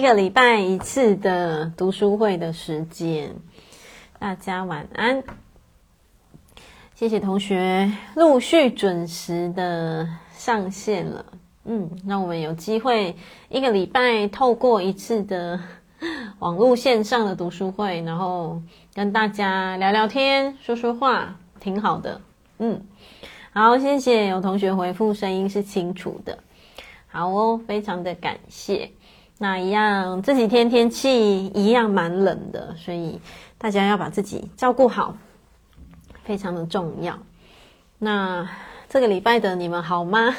一个礼拜一次的读书会的时间，大家晚安。谢谢同学陆续准时的上线了，嗯，让我们有机会一个礼拜透过一次的网络线上的读书会，然后跟大家聊聊天、说说话，挺好的。嗯，好，谢谢有同学回复声音是清楚的，好哦，非常的感谢。那一样，这几天天气一样蛮冷的，所以大家要把自己照顾好，非常的重要。那这个礼拜的你们好吗？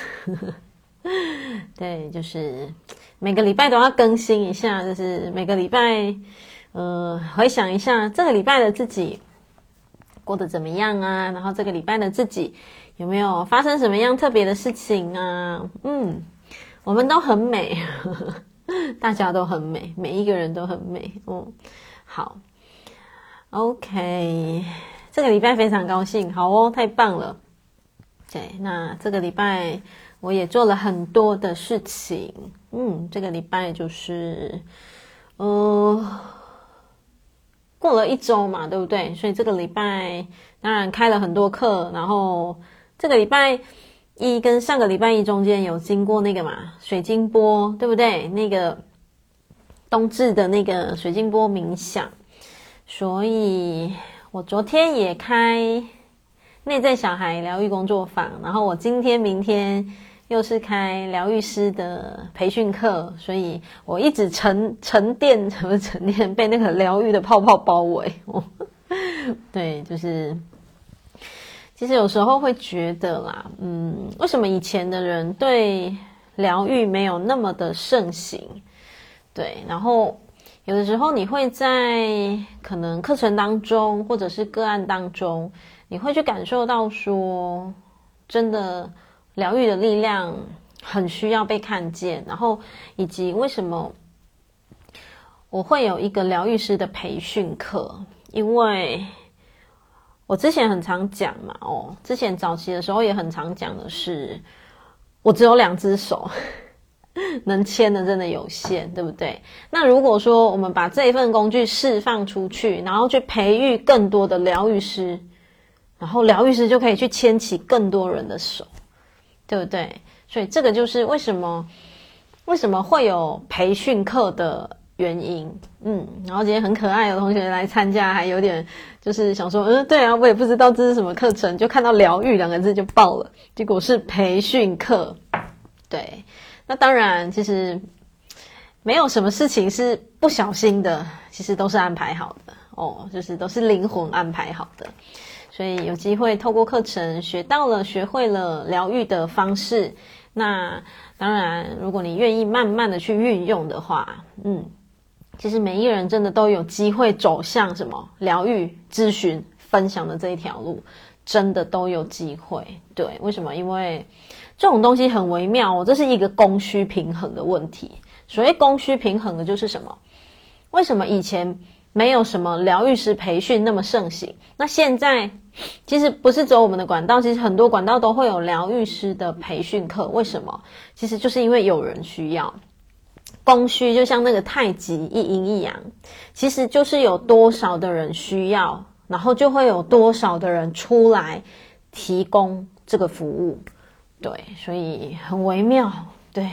对，就是每个礼拜都要更新一下，就是每个礼拜，呃，回想一下这个礼拜的自己过得怎么样啊？然后这个礼拜的自己有没有发生什么样特别的事情啊？嗯，我们都很美。大家都很美，每一个人都很美。嗯，好，OK，这个礼拜非常高兴，好哦，太棒了。对，那这个礼拜我也做了很多的事情。嗯，这个礼拜就是，呃，过了一周嘛，对不对？所以这个礼拜当然开了很多课，然后这个礼拜。一跟上个礼拜一中间有经过那个嘛水晶波，对不对？那个冬至的那个水晶波冥想，所以我昨天也开内在小孩疗愈工作坊，然后我今天、明天又是开疗愈师的培训课，所以我一直沉沉淀，什 么沉淀，被那个疗愈的泡泡包围。对，就是。其实有时候会觉得啦，嗯，为什么以前的人对疗愈没有那么的盛行？对，然后有的时候你会在可能课程当中，或者是个案当中，你会去感受到说，真的疗愈的力量很需要被看见，然后以及为什么我会有一个疗愈师的培训课，因为。我之前很常讲嘛，哦，之前早期的时候也很常讲的是，我只有两只手，能牵的真的有限，对不对？那如果说我们把这一份工具释放出去，然后去培育更多的疗愈师，然后疗愈师就可以去牵起更多人的手，对不对？所以这个就是为什么为什么会有培训课的。原因，嗯，然后今天很可爱的同学来参加，还有点就是想说，嗯，对啊，我也不知道这是什么课程，就看到疗愈两个字就爆了，结果是培训课。对，那当然，其实没有什么事情是不小心的，其实都是安排好的哦，就是都是灵魂安排好的，所以有机会透过课程学到了、学会了疗愈的方式，那当然，如果你愿意慢慢的去运用的话，嗯。其实每一个人真的都有机会走向什么疗愈、咨询、分享的这一条路，真的都有机会。对，为什么？因为这种东西很微妙哦，这是一个供需平衡的问题。所谓供需平衡的就是什么？为什么以前没有什么疗愈师培训那么盛行？那现在 其实不是只有我们的管道，其实很多管道都会有疗愈师的培训课。为什么？其实就是因为有人需要。供需就像那个太极一阴一阳，其实就是有多少的人需要，然后就会有多少的人出来提供这个服务。对，所以很微妙。对，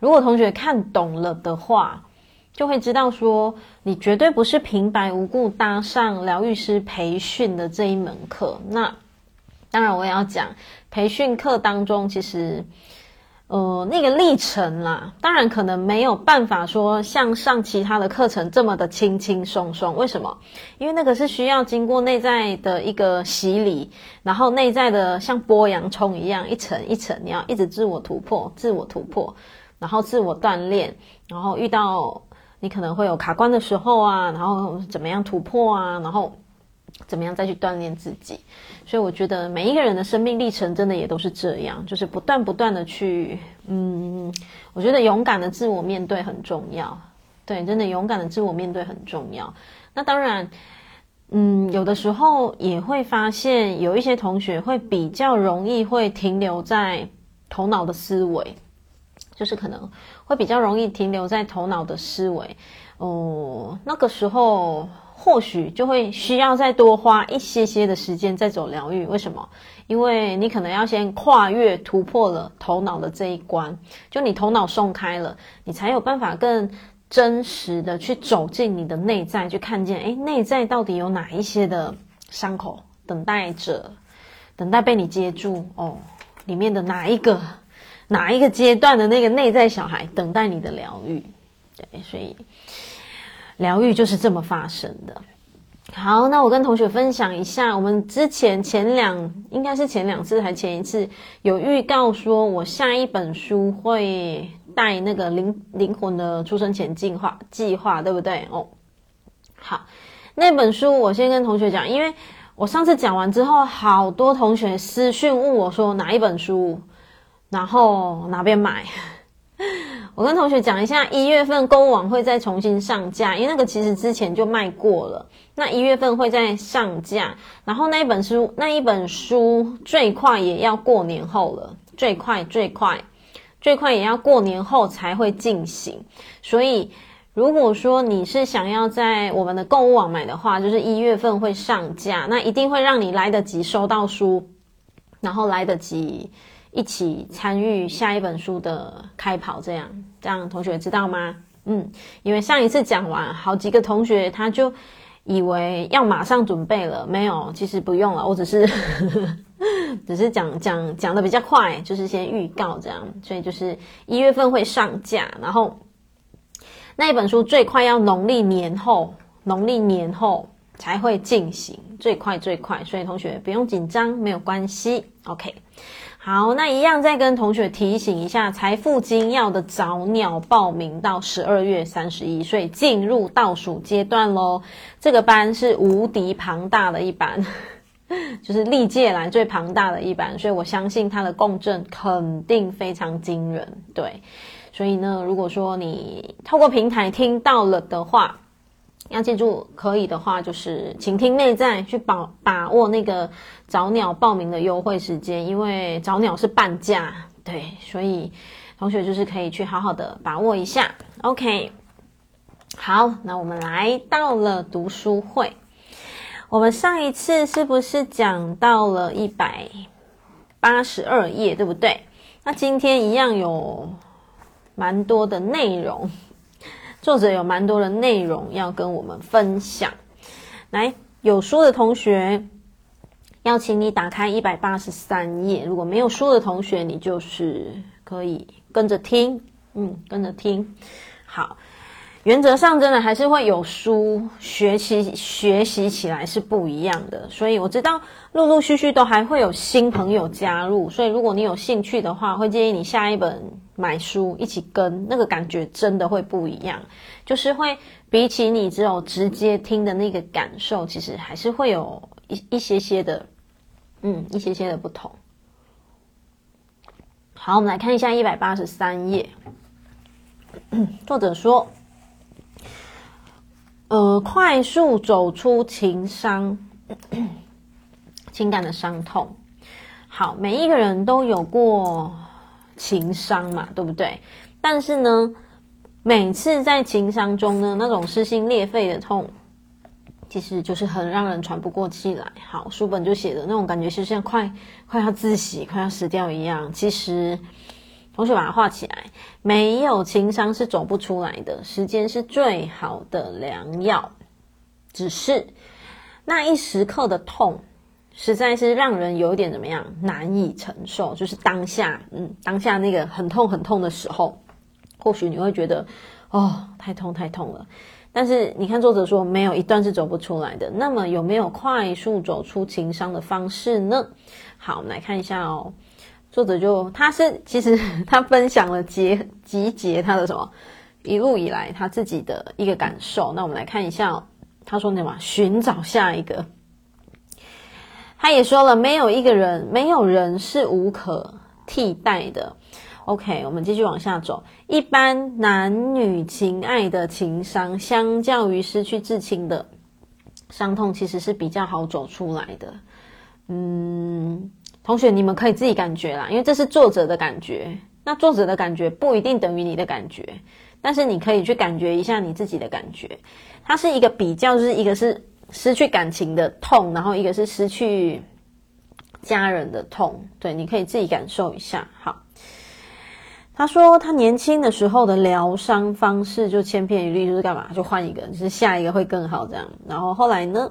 如果同学看懂了的话，就会知道说，你绝对不是平白无故搭上疗愈师培训的这一门课。那当然，我也要讲培训课当中，其实。呃，那个历程啦，当然可能没有办法说像上其他的课程这么的轻轻松松。为什么？因为那个是需要经过内在的一个洗礼，然后内在的像剥洋葱一样一层一层，你要一直自我突破、自我突破，然后自我锻炼，然后遇到你可能会有卡关的时候啊，然后怎么样突破啊，然后怎么样再去锻炼自己。所以我觉得每一个人的生命历程真的也都是这样，就是不断不断的去，嗯，我觉得勇敢的自我面对很重要，对，真的勇敢的自我面对很重要。那当然，嗯，有的时候也会发现有一些同学会比较容易会停留在头脑的思维，就是可能会比较容易停留在头脑的思维，哦，那个时候或许就会需要再多花一些些的时间再走疗愈。为什么？因为你可能要先跨越突破了头脑的这一关，就你头脑松开了，你才有办法更真实的去走进你的内在，去看见，诶，内在到底有哪一些的伤口等待着，等待被你接住哦，里面的哪一个？哪一个阶段的那个内在小孩等待你的疗愈？对，所以疗愈就是这么发生的。好，那我跟同学分享一下，我们之前前两应该是前两次还前一次有预告说，我下一本书会带那个灵灵魂的出生前进化计划，对不对？哦，好，那本书我先跟同学讲，因为我上次讲完之后，好多同学私讯问我说哪一本书。然后哪边买？我跟同学讲一下，一月份购物网会再重新上架，因为那个其实之前就卖过了。那一月份会再上架，然后那一本书，那一本书最快也要过年后了，最快最快最快也要过年后才会进行。所以，如果说你是想要在我们的购物网买的话，就是一月份会上架，那一定会让你来得及收到书，然后来得及。一起参与下一本书的开跑，这样这样同学知道吗？嗯，因为上一次讲完，好几个同学他就以为要马上准备了，没有，其实不用了，我只是 只是讲讲讲的比较快，就是先预告这样，所以就是一月份会上架，然后那一本书最快要农历年后，农历年后才会进行，最快最快，所以同学不用紧张，没有关系，OK。好，那一样再跟同学提醒一下，财富金要的早鸟报名到十二月三十一，所以进入倒数阶段喽。这个班是无敌庞大的一班，就是历届来最庞大的一班，所以我相信它的共振肯定非常惊人。对，所以呢，如果说你透过平台听到了的话，要记住，可以的话就是倾听内在，去把把握那个早鸟报名的优惠时间，因为早鸟是半价，对，所以同学就是可以去好好的把握一下。OK，好，那我们来到了读书会，我们上一次是不是讲到了一百八十二页，对不对？那今天一样有蛮多的内容。作者有蛮多的内容要跟我们分享，来，有书的同学，邀请你打开一百八十三页。如果没有书的同学，你就是可以跟着听，嗯，跟着听，好。原则上，真的还是会有书学习学习起来是不一样的，所以我知道陆陆续续都还会有新朋友加入，所以如果你有兴趣的话，会建议你下一本买书一起跟，那个感觉真的会不一样，就是会比起你只有直接听的那个感受，其实还是会有一一些些的，嗯，一些些的不同。好，我们来看一下一百八十三页，作者说。呃，快速走出情伤，情感的伤痛。好，每一个人都有过情伤嘛，对不对？但是呢，每次在情伤中呢，那种撕心裂肺的痛，其实就是很让人喘不过气来。好，书本就写的那种感觉，是像快快要窒息、快要死掉一样。其实。同学把它画起来，没有情商是走不出来的，时间是最好的良药。只是那一时刻的痛，实在是让人有点怎么样难以承受。就是当下，嗯，当下那个很痛很痛的时候，或许你会觉得，哦，太痛太痛了。但是你看作者说，没有一段是走不出来的。那么有没有快速走出情伤的方式呢？好，我们来看一下哦。作者就他是其实 他分享了结集结他的什么一路以来他自己的一个感受。那我们来看一下哦，他说什么？寻找下一个。他也说了，没有一个人，没有人是无可替代的。OK，我们继续往下走。一般男女情爱的情伤，相较于失去至亲的伤痛，其实是比较好走出来的。嗯。同学，你们可以自己感觉啦，因为这是作者的感觉。那作者的感觉不一定等于你的感觉，但是你可以去感觉一下你自己的感觉。它是一个比较，就是一个是失去感情的痛，然后一个是失去家人的痛。对，你可以自己感受一下。好，他说他年轻的时候的疗伤方式就千篇一律，就是干嘛就换一个，就是下一个会更好这样。然后后来呢，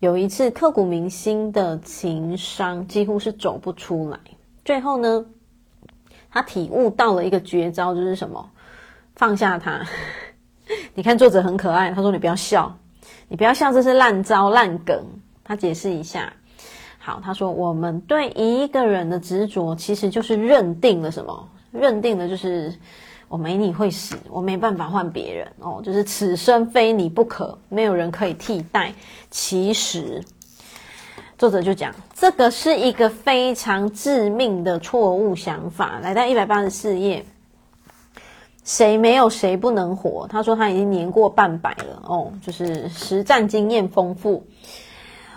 有一次刻骨铭心的情伤，几乎是走不出来。最后呢，他体悟到了一个绝招，就是什么？放下他。你看作者很可爱，他说：“你不要笑，你不要笑，这是烂招烂梗。”他解释一下。好，他说：“我们对一个人的执着，其实就是认定了什么？认定的就是。”我没你会死，我没办法换别人哦，就是此生非你不可，没有人可以替代。其实，作者就讲，这个是一个非常致命的错误想法。来到一百八十四页，谁没有谁不能活？他说他已经年过半百了哦，就是实战经验丰富。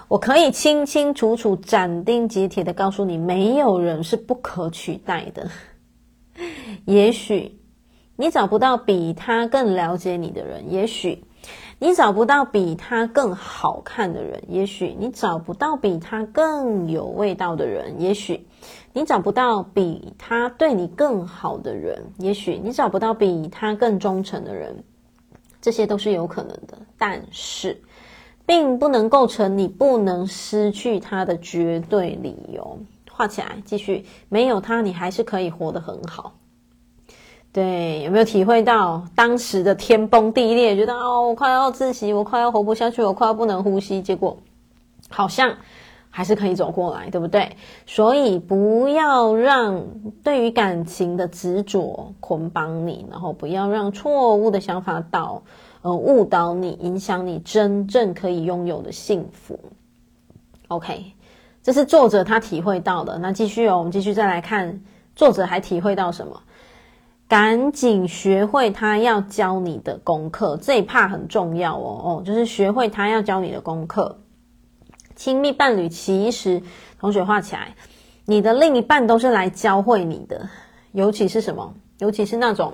我可以清清楚楚、斩钉截铁的告诉你，没有人是不可取代的。也许。你找不到比他更了解你的人，也许你找不到比他更好看的人，也许你找不到比他更有味道的人，也许你找不到比他对你更好的人，也许你找不到比他更忠诚的人，这些都是有可能的，但是并不能构成你不能失去他的绝对理由。画起来，继续，没有他，你还是可以活得很好。对，有没有体会到当时的天崩地裂？觉得哦，我快要窒息，我快要活不下去，我快要不能呼吸。结果好像还是可以走过来，对不对？所以不要让对于感情的执着捆绑你，然后不要让错误的想法导呃误导你，影响你真正可以拥有的幸福。OK，这是作者他体会到的。那继续哦，我们继续再来看作者还体会到什么。赶紧学会他要教你的功课，这一 part 很重要哦哦，就是学会他要教你的功课。亲密伴侣其实，同学画起来，你的另一半都是来教会你的，尤其是什么？尤其是那种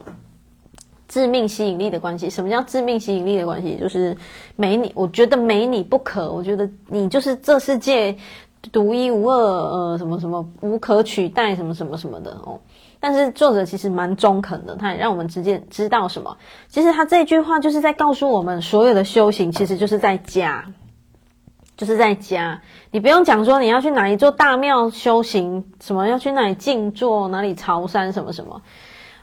致命吸引力的关系。什么叫致命吸引力的关系？就是没你，我觉得没你不可，我觉得你就是这世界独一无二，呃，什么什么无可取代，什么什么什么的哦。但是作者其实蛮中肯的，他也让我们直接知道什么。其实他这句话就是在告诉我们，所有的修行其实就是在家，就是在家。你不用讲说你要去哪一座大庙修行，什么要去哪里静坐，哪里朝山，什么什么。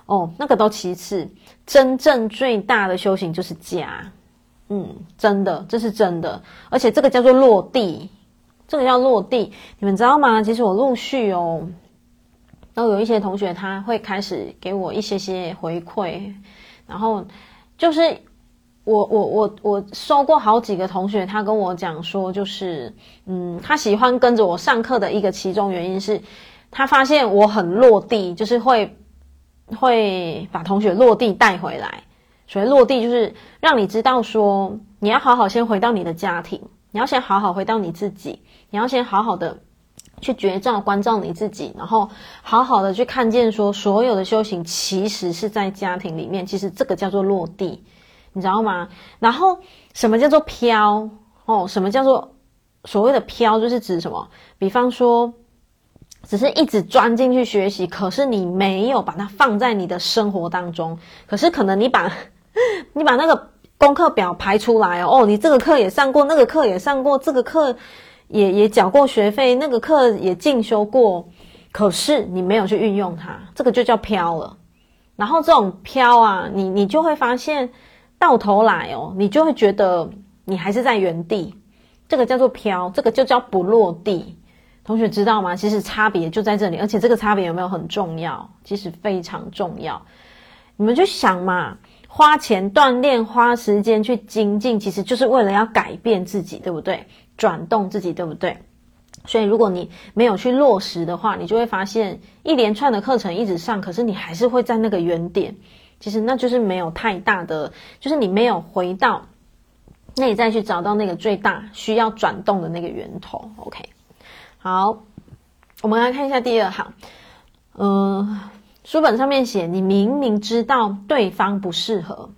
哦，那个都其次，真正最大的修行就是家。嗯，真的，这是真的，而且这个叫做落地，这个叫落地。你们知道吗？其实我陆续哦。然后有一些同学他会开始给我一些些回馈，然后就是我我我我收过好几个同学，他跟我讲说，就是嗯，他喜欢跟着我上课的一个其中原因是，他发现我很落地，就是会会把同学落地带回来。所以落地就是让你知道说，你要好好先回到你的家庭，你要先好好回到你自己，你要先好好的。去觉照、关照你自己，然后好好的去看见说，所有的修行其实是在家庭里面。其实这个叫做落地，你知道吗？然后什么叫做飘？哦，什么叫做所谓的飘？就是指什么？比方说，只是一直钻进去学习，可是你没有把它放在你的生活当中。可是可能你把 你把那个功课表排出来哦，你这个课也上过，那个课也上过，这个课。也也缴过学费，那个课也进修过，可是你没有去运用它，这个就叫飘了。然后这种飘啊，你你就会发现，到头来哦，你就会觉得你还是在原地，这个叫做飘，这个就叫不落地。同学知道吗？其实差别就在这里，而且这个差别有没有很重要？其实非常重要。你们就想嘛，花钱锻炼，花时间去精进，其实就是为了要改变自己，对不对？转动自己，对不对？所以如果你没有去落实的话，你就会发现一连串的课程一直上，可是你还是会在那个原点。其实那就是没有太大的，就是你没有回到内在去找到那个最大需要转动的那个源头。OK，好，我们来看一下第二行。嗯、书本上面写，你明明知道对方不适合，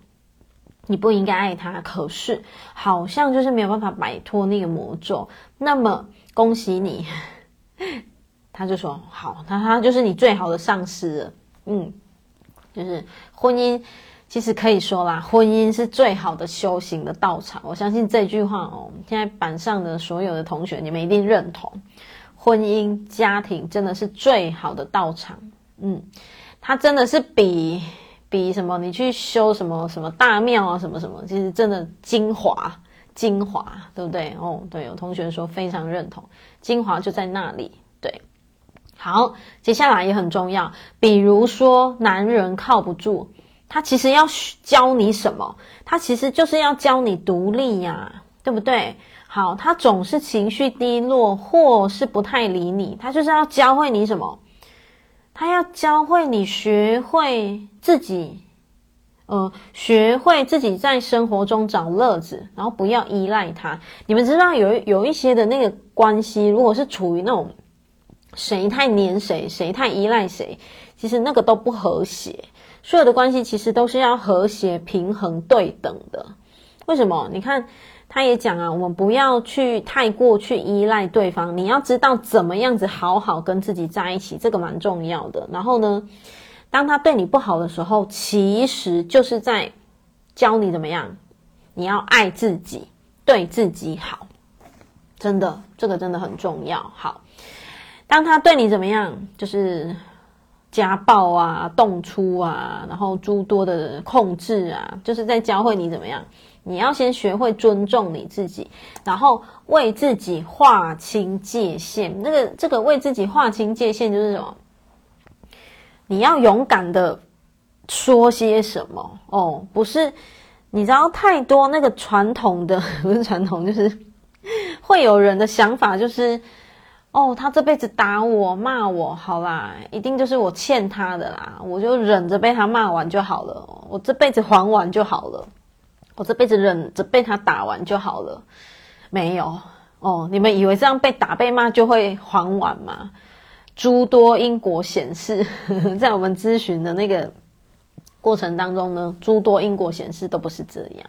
你不应该爱他，可是好像就是没有办法摆脱那个魔咒。那么恭喜你，他就说好，他他就是你最好的上司了。嗯，就是婚姻，其实可以说啦，婚姻是最好的修行的道场。我相信这句话哦，现在板上的所有的同学，你们一定认同，婚姻家庭真的是最好的道场。嗯，它真的是比比什么？你去修什么什么大庙啊，什么什么，其实真的精华精华，对不对？哦，对，有同学说非常认同，精华就在那里。对，好，接下来也很重要，比如说男人靠不住，他其实要教你什么？他其实就是要教你独立呀，对不对？好，他总是情绪低落，或是不太理你，他就是要教会你什么？他要教会你学会自己，呃，学会自己在生活中找乐子，然后不要依赖他。你们知道有有一些的那个关系，如果是处于那种谁太黏谁，谁太依赖谁，其实那个都不和谐。所有的关系其实都是要和谐、平衡、对等的。为什么？你看。他也讲啊，我们不要去太过去依赖对方，你要知道怎么样子好好跟自己在一起，这个蛮重要的。然后呢，当他对你不好的时候，其实就是在教你怎么样，你要爱自己，对自己好，真的，这个真的很重要。好，当他对你怎么样，就是家暴啊、动粗啊，然后诸多的控制啊，就是在教会你怎么样。你要先学会尊重你自己，然后为自己划清界限。那个这个为自己划清界限就是什么？你要勇敢的说些什么哦，不是？你知道太多那个传统的 不是传统，就是 会有人的想法就是哦，他这辈子打我骂我，好啦，一定就是我欠他的啦，我就忍着被他骂完就好了，我这辈子还完就好了。我这辈子忍着被他打完就好了，没有哦。你们以为这样被打被骂就会还完吗？诸多因果显示，在我们咨询的那个过程当中呢，诸多因果显示都不是这样。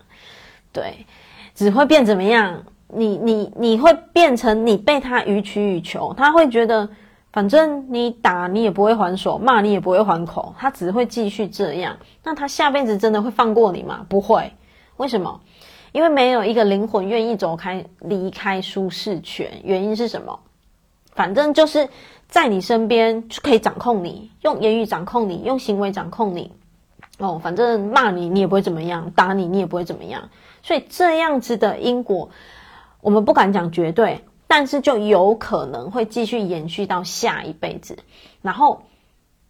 对，只会变怎么样？你你你会变成你被他予取予求，他会觉得反正你打你也不会还手，骂你也不会还口，他只会继续这样。那他下辈子真的会放过你吗？不会。为什么？因为没有一个灵魂愿意走开、离开舒适圈。原因是什么？反正就是在你身边就可以掌控你，用言语掌控你，用行为掌控你。哦，反正骂你你也不会怎么样，打你你也不会怎么样。所以这样子的因果，我们不敢讲绝对，但是就有可能会继续延续到下一辈子。然后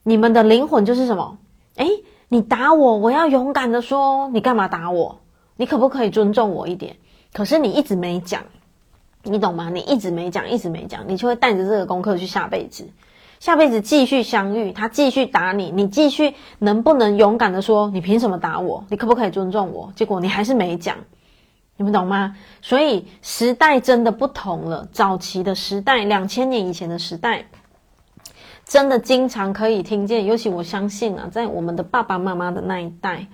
你们的灵魂就是什么？诶，你打我，我要勇敢的说，你干嘛打我？你可不可以尊重我一点？可是你一直没讲，你懂吗？你一直没讲，一直没讲，你就会带着这个功课去下辈子，下辈子继续相遇，他继续打你，你继续能不能勇敢的说，你凭什么打我？你可不可以尊重我？结果你还是没讲，你们懂吗？所以时代真的不同了，早期的时代，两千年以前的时代，真的经常可以听见，尤其我相信啊，在我们的爸爸妈妈的那一代，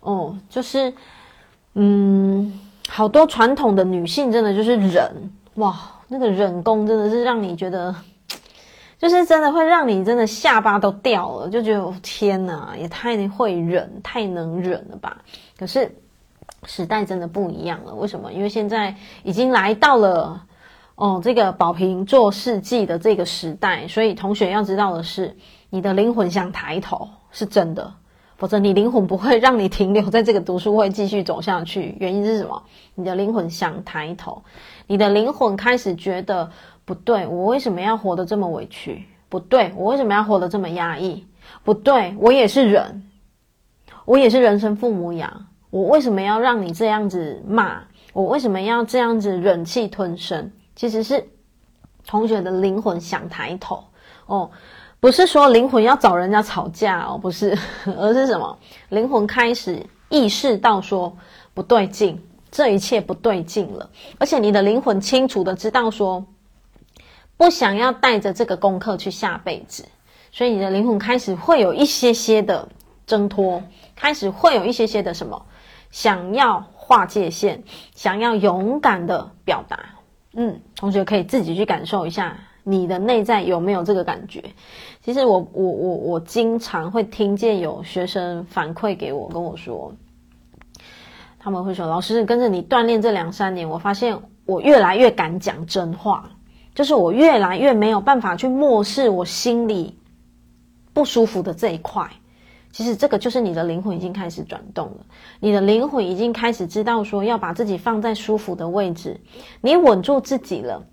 哦，就是。嗯，好多传统的女性真的就是忍哇，那个忍功真的是让你觉得，就是真的会让你真的下巴都掉了，就觉得天哪，也太会忍，太能忍了吧？可是时代真的不一样了，为什么？因为现在已经来到了哦这个宝瓶座世纪的这个时代，所以同学要知道的是，你的灵魂想抬头是真的。否则，你灵魂不会让你停留在这个读书会继续走下去。原因是什么？你的灵魂想抬头，你的灵魂开始觉得不对，我为什么要活得这么委屈？不对，我为什么要活得这么压抑？不对，我也是人，我也是人生父母养，我为什么要让你这样子骂？我为什么要这样子忍气吞声？其实是同学的灵魂想抬头哦。不是说灵魂要找人家吵架哦，不是，而是什么？灵魂开始意识到说不对劲，这一切不对劲了。而且你的灵魂清楚的知道说，不想要带着这个功课去下辈子，所以你的灵魂开始会有一些些的挣脱，开始会有一些些的什么，想要划界限，想要勇敢的表达。嗯，同学可以自己去感受一下，你的内在有没有这个感觉？其实我我我我经常会听见有学生反馈给我，跟我说，他们会说：“老师，跟着你锻炼这两三年，我发现我越来越敢讲真话，就是我越来越没有办法去漠视我心里不舒服的这一块。”其实这个就是你的灵魂已经开始转动了，你的灵魂已经开始知道说要把自己放在舒服的位置，你稳住自己了，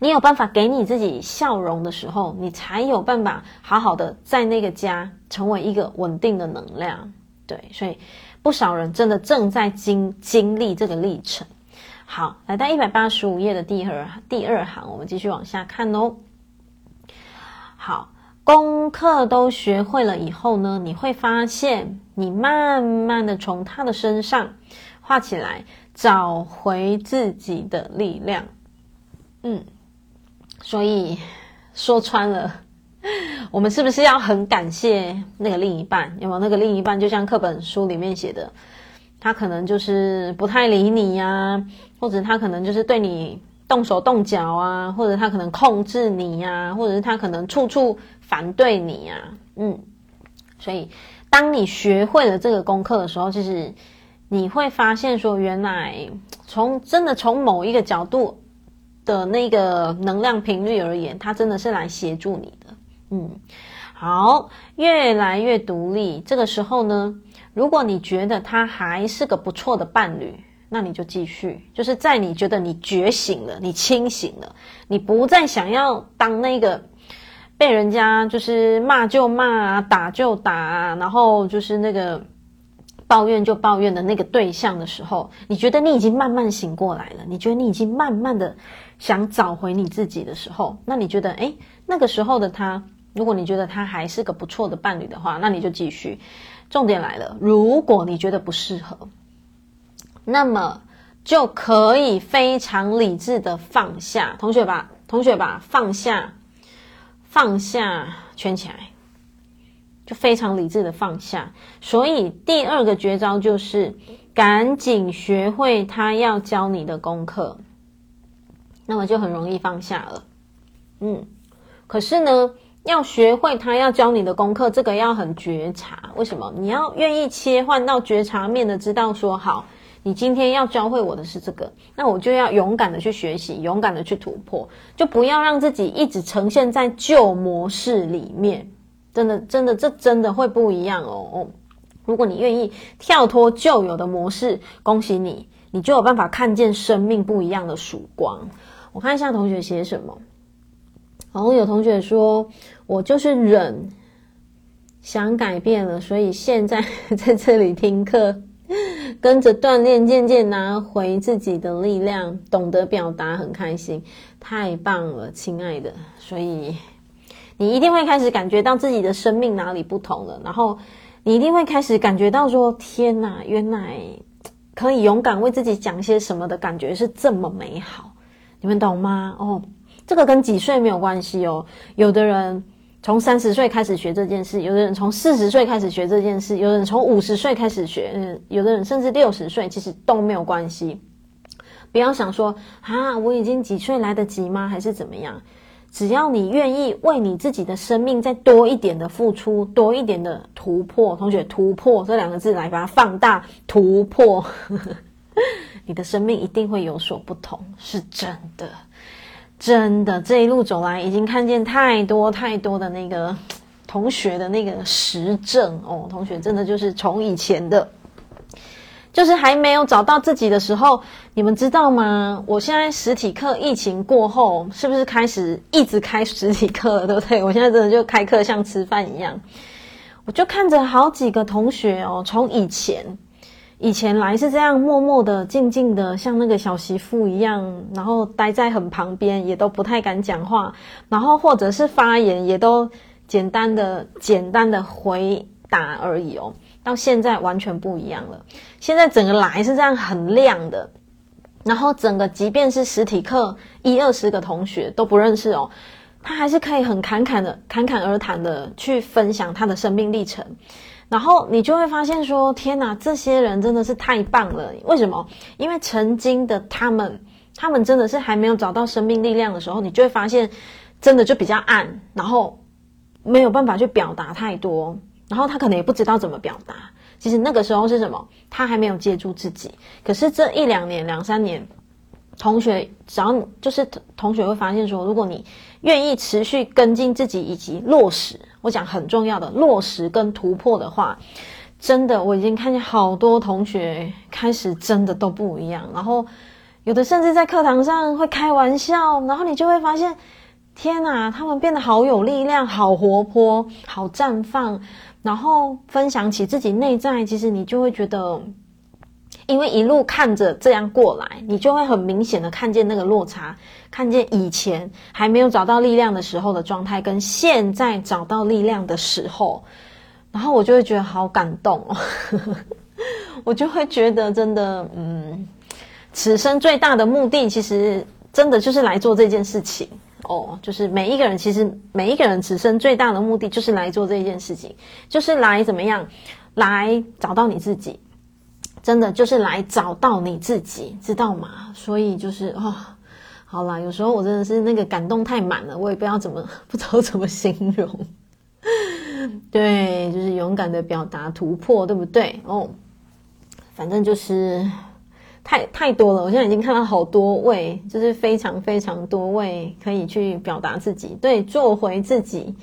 你有办法给你自己笑容的时候，你才有办法好好的在那个家成为一个稳定的能量。对，所以不少人真的正在经经历这个历程。好，来到一百八十五页的第二第二行，我们继续往下看哦。好。功课都学会了以后呢，你会发现，你慢慢的从他的身上画起来，找回自己的力量。嗯，所以说穿了，我们是不是要很感谢那个另一半？有没有那个另一半？就像课本书里面写的，他可能就是不太理你呀，或者他可能就是对你动手动脚啊，或者他可能控制你呀，或者是他可能处处。反对你呀、嗯，所以当你学会了这个功课的时候，其实你会发现说，原来从真的从某一个角度的那个能量频率而言，它真的是来协助你的。嗯，好，越来越独立。这个时候呢，如果你觉得他还是个不错的伴侣，那你就继续。就是在你觉得你觉醒了，你清醒了，你不再想要当那个。被人家就是骂就骂，打就打，然后就是那个抱怨就抱怨的那个对象的时候，你觉得你已经慢慢醒过来了，你觉得你已经慢慢的想找回你自己的时候，那你觉得，诶，那个时候的他，如果你觉得他还是个不错的伴侣的话，那你就继续。重点来了，如果你觉得不适合，那么就可以非常理智的放下。同学吧，同学吧，放下。放下，圈起来，就非常理智的放下。所以第二个绝招就是赶紧学会他要教你的功课，那么就很容易放下了。嗯，可是呢，要学会他要教你的功课，这个要很觉察。为什么？你要愿意切换到觉察面的，知道说好。你今天要教会我的是这个，那我就要勇敢的去学习，勇敢的去突破，就不要让自己一直呈现在旧模式里面。真的，真的，这真的会不一样哦。如果你愿意跳脱旧有的模式，恭喜你，你就有办法看见生命不一样的曙光。我看一下同学写什么。然后有同学说，我就是忍，想改变了，所以现在 在这里听课。跟着锻炼，渐渐拿回自己的力量，懂得表达，很开心，太棒了，亲爱的。所以你一定会开始感觉到自己的生命哪里不同了，然后你一定会开始感觉到说：天哪，原来可以勇敢为自己讲些什么的感觉是这么美好。你们懂吗？哦，这个跟几岁没有关系哦，有的人。从三十岁开始学这件事，有的人从四十岁开始学这件事，有的人从五十岁开始学，嗯，有的人甚至六十岁，其实都没有关系。不要想说啊，我已经几岁来得及吗？还是怎么样？只要你愿意为你自己的生命再多一点的付出，多一点的突破，同学，突破这两个字来把它放大，突破，你的生命一定会有所不同，是真的。真的，这一路走来，已经看见太多太多的那个同学的那个实证哦。同学真的就是从以前的，就是还没有找到自己的时候，你们知道吗？我现在实体课疫情过后，是不是开始一直开实体课了，对不对？我现在真的就开课像吃饭一样，我就看着好几个同学哦，从以前。以前来是这样默默的、静静的，像那个小媳妇一样，然后待在很旁边，也都不太敢讲话，然后或者是发言，也都简单的、简单的回答而已哦。到现在完全不一样了，现在整个来是这样很亮的，然后整个即便是实体课一二十个同学都不认识哦，他还是可以很侃侃的、侃侃而谈的去分享他的生命历程。然后你就会发现说：天哪，这些人真的是太棒了！为什么？因为曾经的他们，他们真的是还没有找到生命力量的时候，你就会发现，真的就比较暗，然后没有办法去表达太多，然后他可能也不知道怎么表达。其实那个时候是什么？他还没有接住自己。可是这一两年、两三年，同学只要你就是同学会发现说，如果你愿意持续跟进自己以及落实，我讲很重要的落实跟突破的话，真的我已经看见好多同学开始真的都不一样。然后有的甚至在课堂上会开玩笑，然后你就会发现，天哪，他们变得好有力量，好活泼，好绽放。然后分享起自己内在，其实你就会觉得，因为一路看着这样过来，你就会很明显的看见那个落差，看见以前还没有找到力量的时候的状态，跟现在找到力量的时候，然后我就会觉得好感动哦，我就会觉得真的，嗯，此生最大的目的，其实真的就是来做这件事情。哦，就是每一个人，其实每一个人此生最大的目的就是来做这件事情，就是来怎么样，来找到你自己，真的就是来找到你自己，知道吗？所以就是哦，好啦，有时候我真的是那个感动太满了，我也不知道怎么，不知道怎么形容。对，就是勇敢的表达突破，对不对？哦，反正就是。太太多了，我现在已经看到好多位，就是非常非常多位可以去表达自己，对，做回自己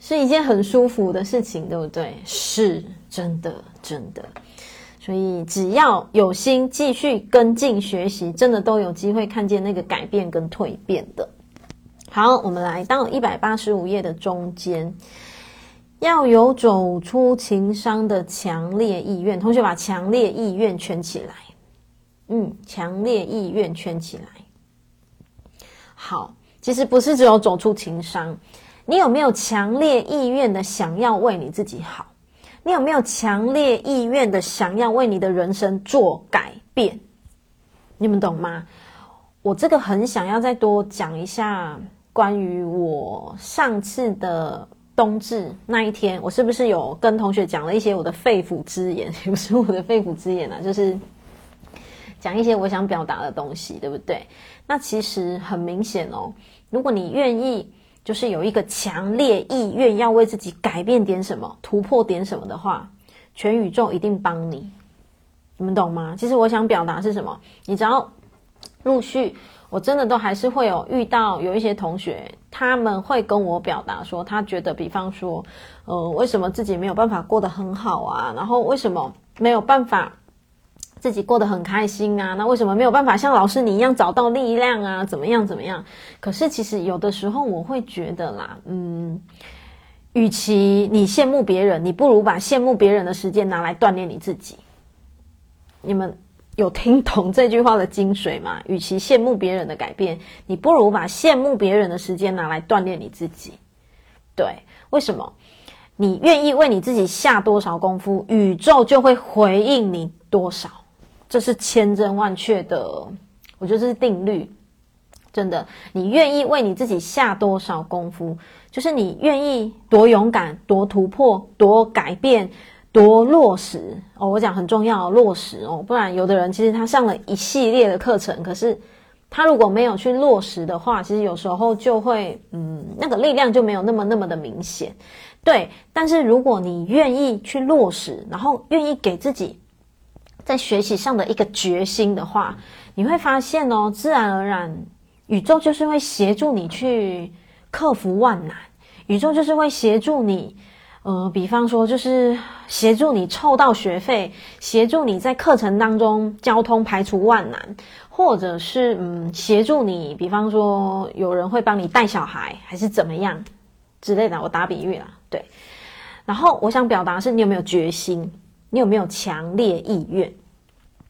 是一件很舒服的事情，对不对？是真的，真的。所以只要有心继续跟进学习，真的都有机会看见那个改变跟蜕变的。好，我们来到一百八十五页的中间，要有走出情伤的强烈意愿。同学把强烈意愿圈起来。嗯，强烈意愿圈起来。好，其实不是只有走出情伤，你有没有强烈意愿的想要为你自己好？你有没有强烈意愿的想要为你的人生做改变？你们懂吗？我这个很想要再多讲一下关于我上次的冬至那一天，我是不是有跟同学讲了一些我的肺腑之言？也不是我的肺腑之言啊，就是。讲一些我想表达的东西，对不对？那其实很明显哦，如果你愿意，就是有一个强烈意愿要为自己改变点什么、突破点什么的话，全宇宙一定帮你。你们懂吗？其实我想表达是什么？你只要陆续，我真的都还是会有遇到有一些同学，他们会跟我表达说，他觉得，比方说，呃，为什么自己没有办法过得很好啊？然后为什么没有办法？自己过得很开心啊，那为什么没有办法像老师你一样找到力量啊？怎么样怎么样？可是其实有的时候我会觉得啦，嗯，与其你羡慕别人，你不如把羡慕别人的时间拿来锻炼你自己。你们有听懂这句话的精髓吗？与其羡慕别人的改变，你不如把羡慕别人的时间拿来锻炼你自己。对，为什么？你愿意为你自己下多少功夫，宇宙就会回应你多少。这是千真万确的，我觉得这是定律，真的。你愿意为你自己下多少功夫，就是你愿意多勇敢、多突破、多改变、多落实哦。我讲很重要，落实哦，不然有的人其实他上了一系列的课程，可是他如果没有去落实的话，其实有时候就会嗯，那个力量就没有那么那么的明显。对，但是如果你愿意去落实，然后愿意给自己。在学习上的一个决心的话，你会发现哦，自然而然，宇宙就是会协助你去克服万难，宇宙就是会协助你，呃，比方说就是协助你凑到学费，协助你在课程当中交通排除万难，或者是嗯，协助你，比方说有人会帮你带小孩，还是怎么样之类的。我打比喻啦，对。然后我想表达是，你有没有决心？你有没有强烈意愿？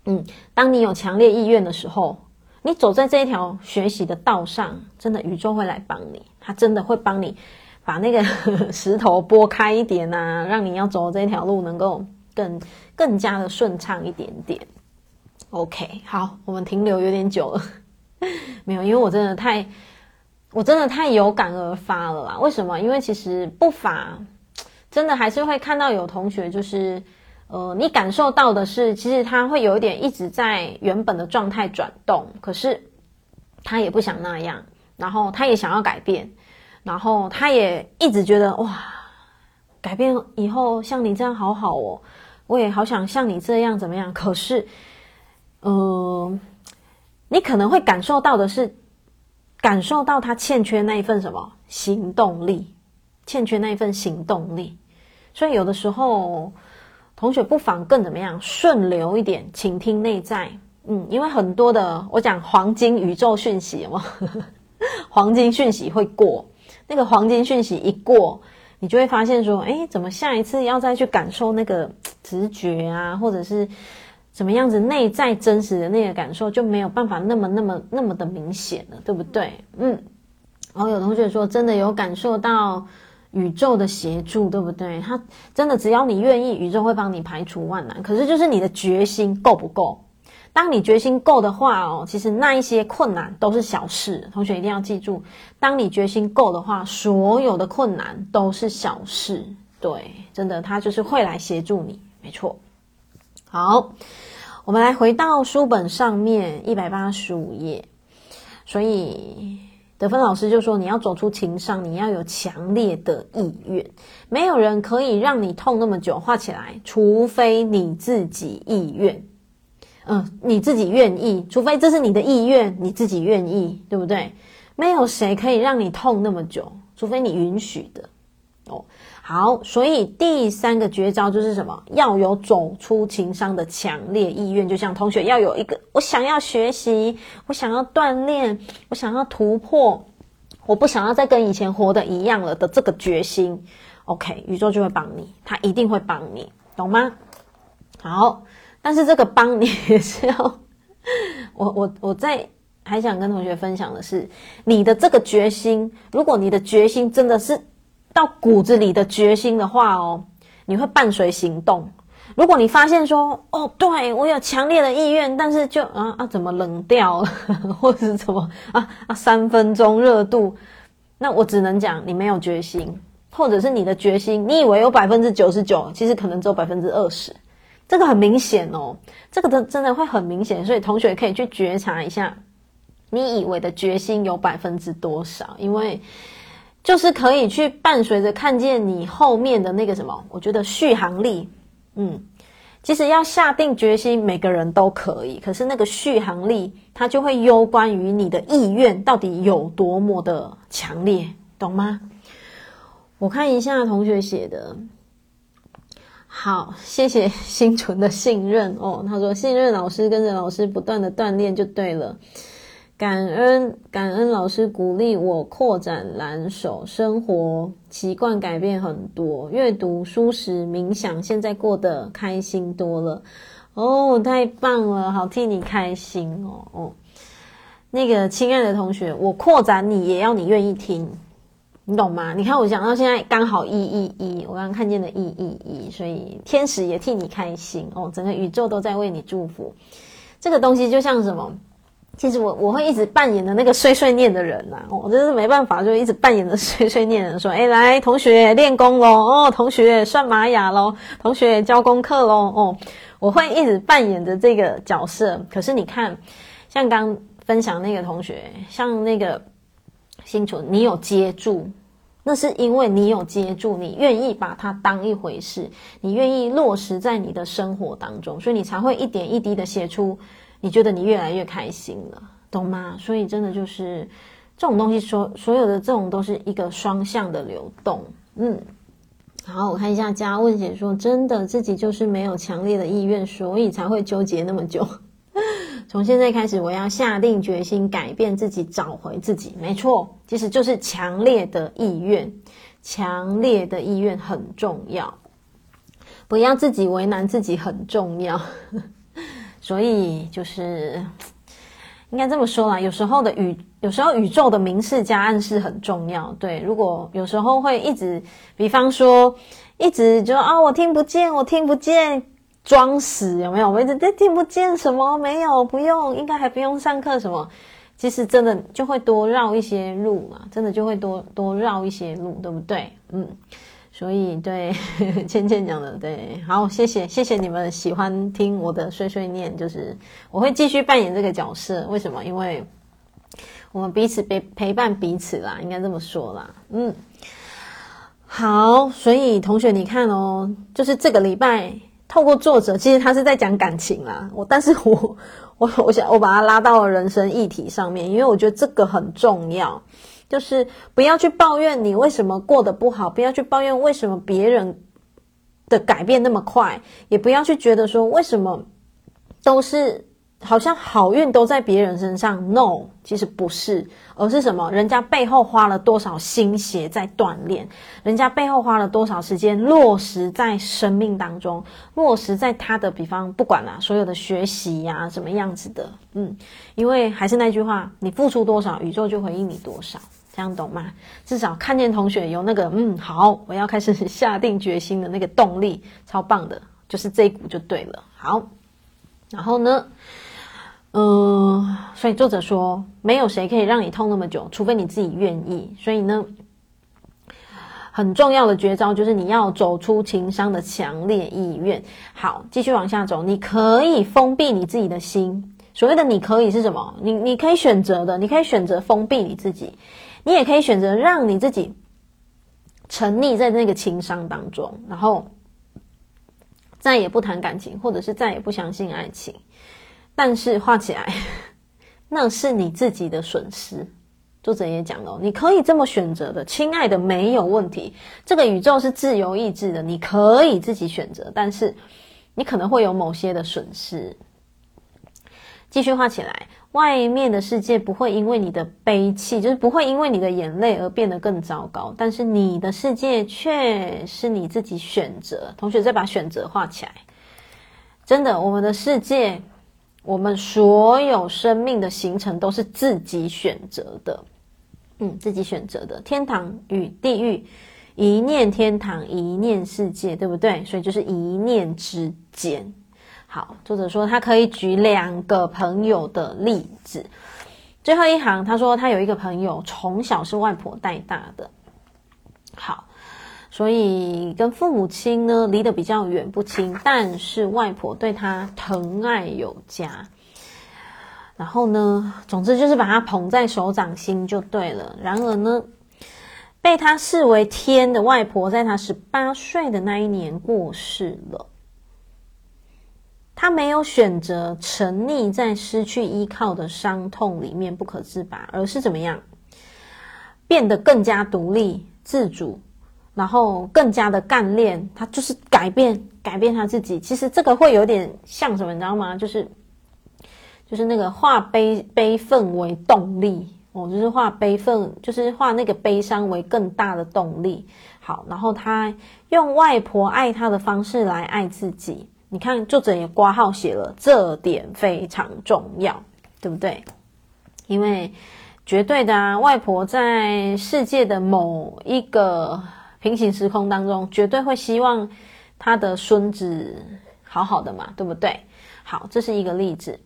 嗯，当你有强烈意愿的时候，你走在这一条学习的道上，真的宇宙会来帮你，他真的会帮你把那个 石头拨开一点啊，让你要走的这条路能够更更加的顺畅一点点。OK，好，我们停留有点久了，没有，因为我真的太我真的太有感而发了啦！为什么？因为其实不乏真的还是会看到有同学，就是呃，你感受到的是，其实他会有一点一直在原本的状态转动，可是他也不想那样，然后他也想要改变，然后他也一直觉得哇，改变以后像你这样好好哦，我也好想像你这样怎么样？可是，嗯、你可能会感受到的是。感受到他欠缺那一份什么行动力，欠缺那一份行动力，所以有的时候同学不妨更怎么样顺流一点，倾听内在。嗯，因为很多的我讲黄金宇宙讯息嘛，黄金讯息会过，那个黄金讯息一过，你就会发现说，诶，怎么下一次要再去感受那个 直觉啊，或者是。怎么样子内在真实的那个感受就没有办法那么那么那么的明显了，对不对？嗯，然后有同学说真的有感受到宇宙的协助，对不对？他真的只要你愿意，宇宙会帮你排除万难。可是就是你的决心够不够？当你决心够的话哦，其实那一些困难都是小事。同学一定要记住，当你决心够的话，所有的困难都是小事。对，真的，他就是会来协助你，没错。好，我们来回到书本上面一百八十五页。所以得分老师就说：“你要走出情商，你要有强烈的意愿。没有人可以让你痛那么久。画起来，除非你自己意愿。嗯，你自己愿意，除非这是你的意愿，你自己愿意，对不对？没有谁可以让你痛那么久，除非你允许的。哦。”好，所以第三个绝招就是什么？要有走出情商的强烈意愿。就像同学要有一个，我想要学习，我想要锻炼，我想要突破，我不想要再跟以前活的一样了的这个决心。OK，宇宙就会帮你，他一定会帮你，懂吗？好，但是这个帮你也是要，我我我在还想跟同学分享的是，你的这个决心，如果你的决心真的是。到骨子里的决心的话哦，你会伴随行动。如果你发现说，哦，对，我有强烈的意愿，但是就啊啊怎么冷掉了，或者是怎么啊啊三分钟热度，那我只能讲你没有决心，或者是你的决心，你以为有百分之九十九，其实可能只有百分之二十，这个很明显哦，这个真真的会很明显，所以同学可以去觉察一下，你以为的决心有百分之多少，因为。就是可以去伴随着看见你后面的那个什么，我觉得续航力，嗯，其实要下定决心，每个人都可以，可是那个续航力，它就会攸关于你的意愿到底有多么的强烈，懂吗？我看一下同学写的，好，谢谢 心存的信任哦，他说信任老师，跟着老师不断的锻炼就对了。感恩感恩老师鼓励我扩展蓝手，生活习惯改变很多，阅读、书时、冥想，现在过得开心多了。哦，太棒了，好替你开心哦哦。那个亲爱的同学，我扩展你也要你愿意听，你懂吗？你看我讲到现在刚好一一一，我刚刚看见的一一一，所以天使也替你开心哦，整个宇宙都在为你祝福。这个东西就像什么？其实我我会一直扮演的那个碎碎念的人呐、我真是没办法，就一直扮演的碎碎念的人，说，哎，来，同学练功喽，哦，同学算玛雅喽，同学交功课喽，哦，我会一直扮演着这个角色。可是你看，像刚分享那个同学，像那个星球，你有接住，那是因为你有接住，你愿意把它当一回事，你愿意落实在你的生活当中，所以你才会一点一滴的写出。你觉得你越来越开心了，懂吗？所以真的就是这种东西，所所有的这种都是一个双向的流动。嗯，好，我看一下嘉问姐说，真的自己就是没有强烈的意愿，所以才会纠结那么久。从现在开始，我要下定决心改变自己，找回自己。没错，其实就是强烈的意愿，强烈的意愿很重要，不要自己为难自己很重要。所以就是应该这么说啦，有时候的宇，有时候宇宙的明示加暗示很重要。对，如果有时候会一直，比方说一直就啊，我听不见，我听不见，装死有没有？我一直在听不见什么？没有，不用，应该还不用上课什么？其实真的就会多绕一些路嘛，真的就会多多绕一些路，对不对？嗯，所以对 倩倩讲的对，好，谢谢谢谢你们喜欢听我的碎碎念，就是我会继续扮演这个角色。为什么？因为我们彼此陪陪伴彼此啦，应该这么说啦。嗯，好，所以同学你看哦，就是这个礼拜透过作者，其实他是在讲感情啦。我但是我。我我想我把它拉到了人生议题上面，因为我觉得这个很重要，就是不要去抱怨你为什么过得不好，不要去抱怨为什么别人的改变那么快，也不要去觉得说为什么都是。好像好运都在别人身上，no，其实不是，而是什么？人家背后花了多少心血在锻炼，人家背后花了多少时间落实在生命当中，落实在他的比方，不管啦，所有的学习呀、什么样子的，嗯，因为还是那句话，你付出多少，宇宙就回应你多少，这样懂吗？至少看见同学有那个，嗯，好，我要开始下定决心的那个动力，超棒的，就是这一股就对了。好，然后呢？嗯，所以作者说，没有谁可以让你痛那么久，除非你自己愿意。所以呢，很重要的绝招就是你要走出情商的强烈意愿。好，继续往下走，你可以封闭你自己的心。所谓的你可以是什么？你你可以选择的，你可以选择封闭你自己，你也可以选择让你自己沉溺在那个情伤当中，然后再也不谈感情，或者是再也不相信爱情。但是画起来，那是你自己的损失。作者也讲了，你可以这么选择的，亲爱的，没有问题。这个宇宙是自由意志的，你可以自己选择，但是你可能会有某些的损失。继续画起来，外面的世界不会因为你的悲泣，就是不会因为你的眼泪而变得更糟糕，但是你的世界却是你自己选择。同学再把选择画起来，真的，我们的世界。我们所有生命的形成都是自己选择的，嗯，自己选择的。天堂与地狱，一念天堂，一念世界，对不对？所以就是一念之间。好，作者说他可以举两个朋友的例子。最后一行，他说他有一个朋友从小是外婆带大的。好。所以跟父母亲呢离得比较远不亲，但是外婆对他疼爱有加。然后呢，总之就是把他捧在手掌心就对了。然而呢，被他视为天的外婆，在他十八岁的那一年过世了。他没有选择沉溺在失去依靠的伤痛里面不可自拔，而是怎么样，变得更加独立自主。然后更加的干练，他就是改变，改变他自己。其实这个会有点像什么，你知道吗？就是，就是那个化悲悲愤为动力哦，就是化悲愤，就是化那个悲伤为更大的动力。好，然后他用外婆爱他的方式来爱自己。你看，作者也挂号写了，这点非常重要，对不对？因为绝对的啊，外婆在世界的某一个。平行时空当中，绝对会希望他的孙子好好的嘛，对不对？好，这是一个例子。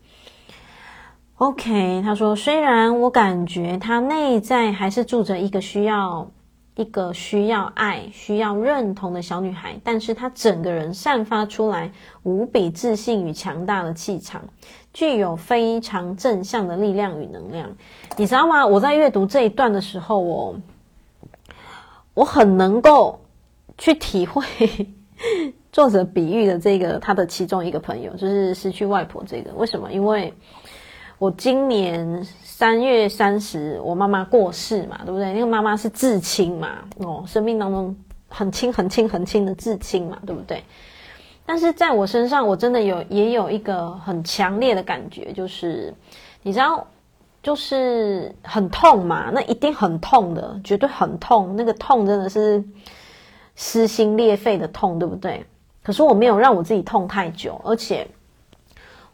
OK，他说，虽然我感觉他内在还是住着一个需要、一个需要爱、需要认同的小女孩，但是她整个人散发出来无比自信与强大的气场，具有非常正向的力量与能量。你知道吗？我在阅读这一段的时候，我。我很能够去体会作者比喻的这个他的其中一个朋友，就是失去外婆这个。为什么？因为我今年三月三十，我妈妈过世嘛，对不对？那个妈妈是至亲嘛，哦，生命当中很亲、很亲、很亲的至亲嘛，对不对？但是在我身上，我真的有也有一个很强烈的感觉，就是你知道。就是很痛嘛，那一定很痛的，绝对很痛。那个痛真的是撕心裂肺的痛，对不对？可是我没有让我自己痛太久，而且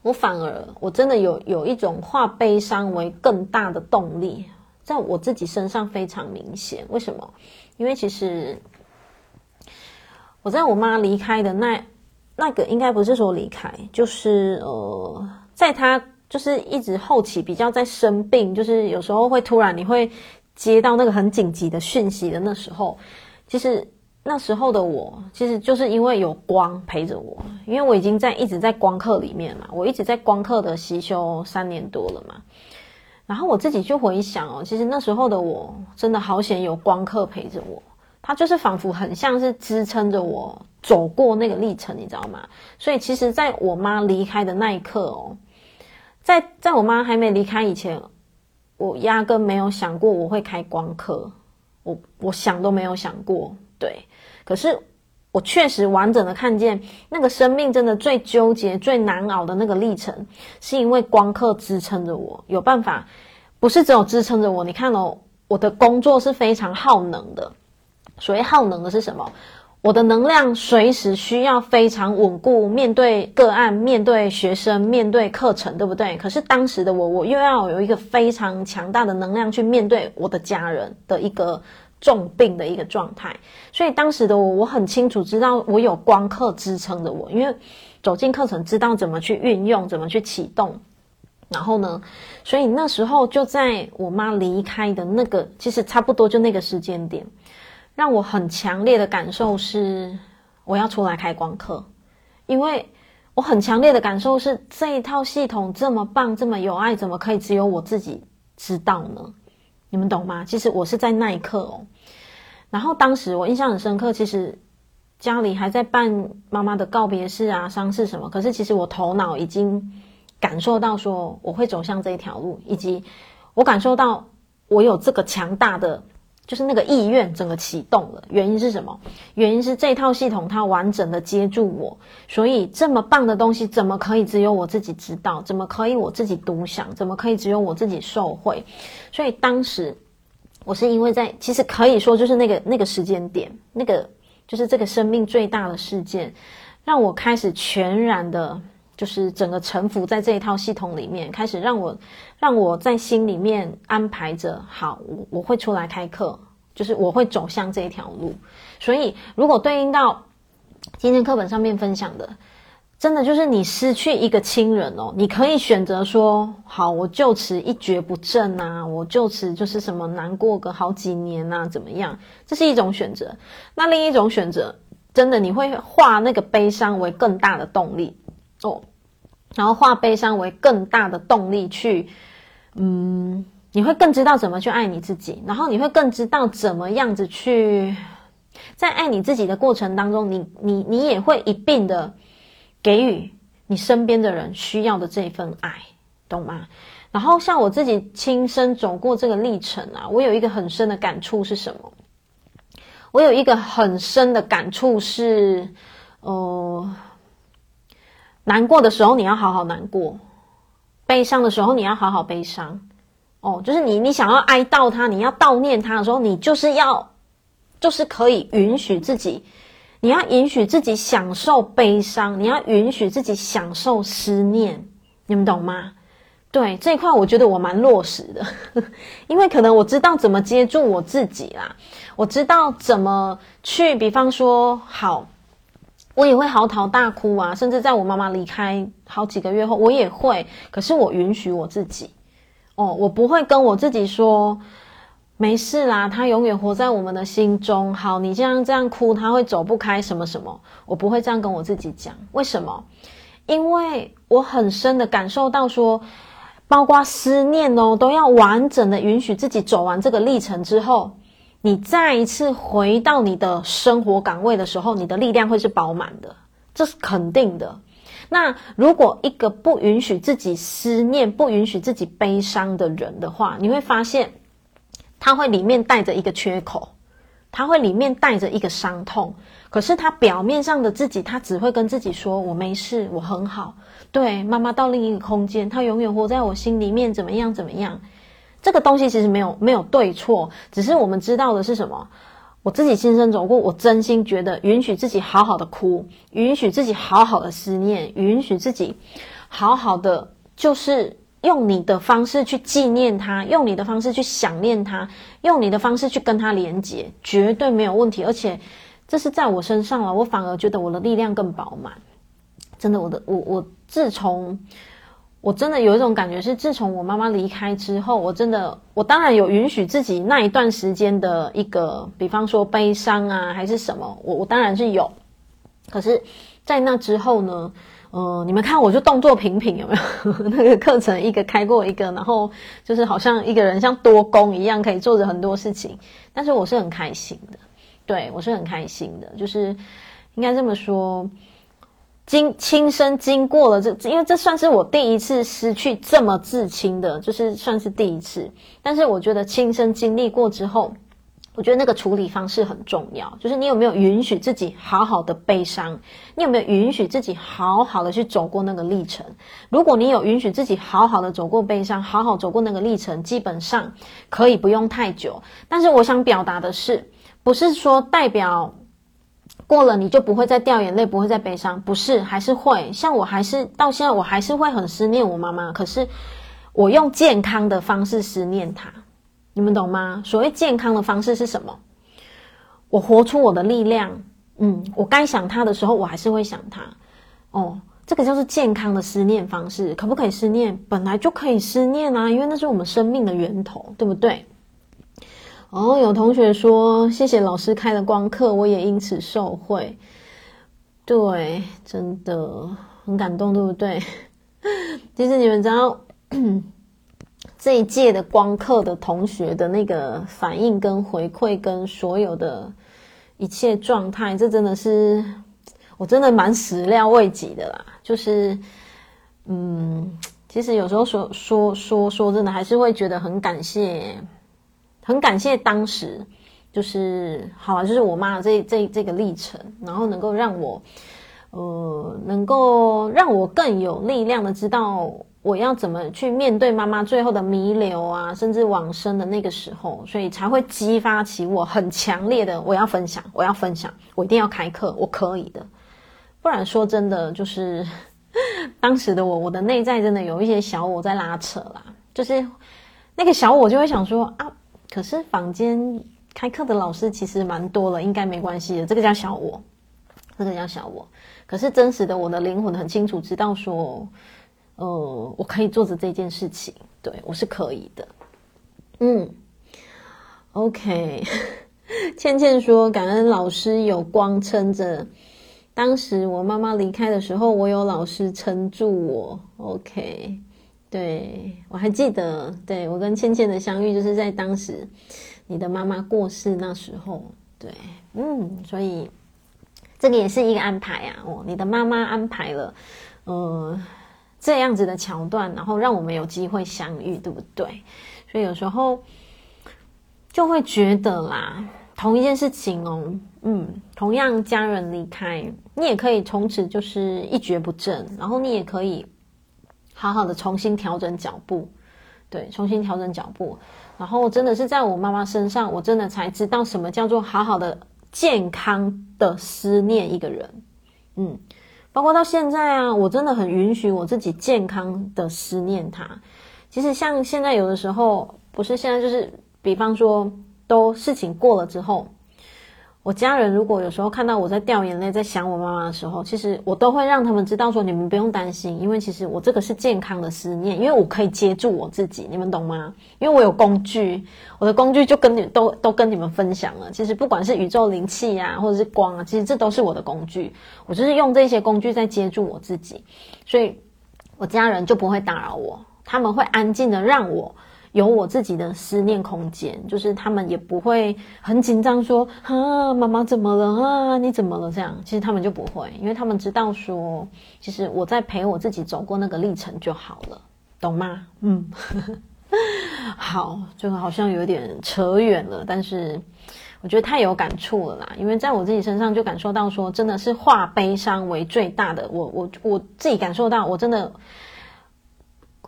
我反而我真的有有一种化悲伤为更大的动力，在我自己身上非常明显。为什么？因为其实我在我妈离开的那那个，应该不是说离开，就是呃，在她。就是一直后期比较在生病，就是有时候会突然你会接到那个很紧急的讯息的那时候，其实那时候的我，其实就是因为有光陪着我，因为我已经在一直在光课里面嘛，我一直在光课的习修三年多了嘛。然后我自己就回想哦，其实那时候的我真的好险有光课陪着我，它就是仿佛很像是支撑着我走过那个历程，你知道吗？所以其实在我妈离开的那一刻哦，在在我妈还没离开以前，我压根没有想过我会开光课，我我想都没有想过，对，可是。我确实完整的看见那个生命真的最纠结、最难熬的那个历程，是因为光刻支撑着我，有办法，不是只有支撑着我。你看哦，我的工作是非常耗能的，所谓耗能的是什么？我的能量随时需要非常稳固，面对个案、面对学生、面对课程，对不对？可是当时的我，我又要有一个非常强大的能量去面对我的家人的一个。重病的一个状态，所以当时的我，我很清楚知道我有光课支撑着我，因为走进课程，知道怎么去运用，怎么去启动。然后呢，所以那时候就在我妈离开的那个，其实差不多就那个时间点，让我很强烈的感受是我要出来开光课，因为我很强烈的感受是这一套系统这么棒，这么有爱，怎么可以只有我自己知道呢？你们懂吗？其实我是在那一刻哦，然后当时我印象很深刻，其实家里还在办妈妈的告别式啊、丧事什么，可是其实我头脑已经感受到说我会走向这一条路，以及我感受到我有这个强大的。就是那个意愿整个启动了，原因是什么？原因是这套系统它完整的接住我，所以这么棒的东西怎么可以只有我自己知道？怎么可以我自己独享？怎么可以只有我自己受惠？所以当时我是因为在，其实可以说就是那个那个时间点，那个就是这个生命最大的事件，让我开始全然的。就是整个臣服在这一套系统里面，开始让我让我在心里面安排着，好，我我会出来开课，就是我会走向这一条路。所以，如果对应到今天课本上面分享的，真的就是你失去一个亲人哦，你可以选择说，好，我就此一蹶不振啊，我就此就是什么难过个好几年啊，怎么样？这是一种选择。那另一种选择，真的你会化那个悲伤为更大的动力哦。然后化悲伤为更大的动力去，嗯，你会更知道怎么去爱你自己，然后你会更知道怎么样子去，在爱你自己的过程当中，你你你也会一并的给予你身边的人需要的这份爱，懂吗？然后像我自己亲身走过这个历程啊，我有一个很深的感触是什么？我有一个很深的感触是，呃。难过的时候，你要好好难过；悲伤的时候，你要好好悲伤。哦，就是你，你想要哀悼他，你要悼念他的时候，你就是要，就是可以允许自己，你要允许自己享受悲伤，你要允许自己享受思念。你们懂吗？对，这一块，我觉得我蛮落实的，因为可能我知道怎么接住我自己啦，我知道怎么去，比方说，好。我也会嚎啕大哭啊，甚至在我妈妈离开好几个月后，我也会。可是我允许我自己，哦，我不会跟我自己说没事啦，他永远活在我们的心中。好，你这样这样哭，他会走不开什么什么，我不会这样跟我自己讲。为什么？因为我很深的感受到说，包括思念哦，都要完整的允许自己走完这个历程之后。你再一次回到你的生活岗位的时候，你的力量会是饱满的，这是肯定的。那如果一个不允许自己思念、不允许自己悲伤的人的话，你会发现他会里面带着一个缺口，他会里面带着一个伤痛。可是他表面上的自己，他只会跟自己说：“我没事，我很好。”对，妈妈到另一个空间，她永远活在我心里面，怎么样？怎么样？这个东西其实没有没有对错，只是我们知道的是什么？我自己亲身走过，我真心觉得允许自己好好的哭，允许自己好好的思念，允许自己好好的，就是用你的方式去纪念他，用你的方式去想念他，用你的方式去跟他连接，绝对没有问题。而且这是在我身上了，我反而觉得我的力量更饱满。真的，我的我我自从。我真的有一种感觉是，自从我妈妈离开之后，我真的，我当然有允许自己那一段时间的一个，比方说悲伤啊，还是什么，我我当然是有。可是，在那之后呢，呃，你们看，我就动作频频，有没有？那个课程一个开过一个，然后就是好像一个人像多工一样，可以做着很多事情。但是我是很开心的，对，我是很开心的，就是应该这么说。经亲身经过了这，因为这算是我第一次失去这么至亲的，就是算是第一次。但是我觉得亲身经历过之后，我觉得那个处理方式很重要，就是你有没有允许自己好好的悲伤，你有没有允许自己好好的去走过那个历程。如果你有允许自己好好的走过悲伤，好好走过那个历程，基本上可以不用太久。但是我想表达的是，不是说代表。过了你就不会再掉眼泪，不会再悲伤，不是，还是会。像我还是到现在，我还是会很思念我妈妈。可是我用健康的方式思念她，你们懂吗？所谓健康的方式是什么？我活出我的力量。嗯，我该想她的时候，我还是会想她。哦，这个就是健康的思念方式。可不可以思念？本来就可以思念啊，因为那是我们生命的源头，对不对？哦，有同学说谢谢老师开的光课，我也因此受惠。对，真的很感动，对不对？其实你们知道 这一届的光课的同学的那个反应跟回馈，跟所有的一切状态，这真的是我真的蛮始料未及的啦。就是，嗯，其实有时候说说说说真的，还是会觉得很感谢。很感谢当时，就是好啊，就是我妈这这这个历程，然后能够让我，呃，能够让我更有力量的知道我要怎么去面对妈妈最后的弥留啊，甚至往生的那个时候，所以才会激发起我很强烈的我要分享，我要分享，我一定要开课，我可以的。不然说真的，就是 当时的我，我的内在真的有一些小我在拉扯啦，就是那个小我就会想说啊。可是房间开课的老师其实蛮多了，应该没关系的。这个叫小我，这个叫小我。可是真实的我的灵魂很清楚知道说，呃，我可以做着这件事情，对，我是可以的。嗯，OK。倩倩说，感恩老师有光撑着。当时我妈妈离开的时候，我有老师撑住我。OK。对，我还记得，对，我跟倩倩的相遇就是在当时你的妈妈过世那时候。对，嗯，所以这个也是一个安排啊。哦，你的妈妈安排了，呃，这样子的桥段，然后让我们有机会相遇，对不对？所以有时候就会觉得啦，同一件事情哦，嗯，同样家人离开，你也可以从此就是一蹶不振，然后你也可以。好好的重新调整脚步，对，重新调整脚步，然后真的是在我妈妈身上，我真的才知道什么叫做好好的健康的思念一个人，嗯，包括到现在啊，我真的很允许我自己健康的思念他。其实像现在有的时候，不是现在就是，比方说都事情过了之后。我家人如果有时候看到我在掉眼泪，在想我妈妈的时候，其实我都会让他们知道说，你们不用担心，因为其实我这个是健康的思念，因为我可以接住我自己，你们懂吗？因为我有工具，我的工具就跟你都都跟你们分享了。其实不管是宇宙灵气呀，或者是光啊，其实这都是我的工具，我就是用这些工具在接住我自己，所以我家人就不会打扰我，他们会安静的让我。有我自己的思念空间，就是他们也不会很紧张，说啊，妈妈怎么了啊？你怎么了？这样，其实他们就不会，因为他们知道说，其实我在陪我自己走过那个历程就好了，懂吗？嗯，好，这个好像有点扯远了，但是我觉得太有感触了啦，因为在我自己身上就感受到说，真的是化悲伤为最大的，我我我自己感受到，我真的。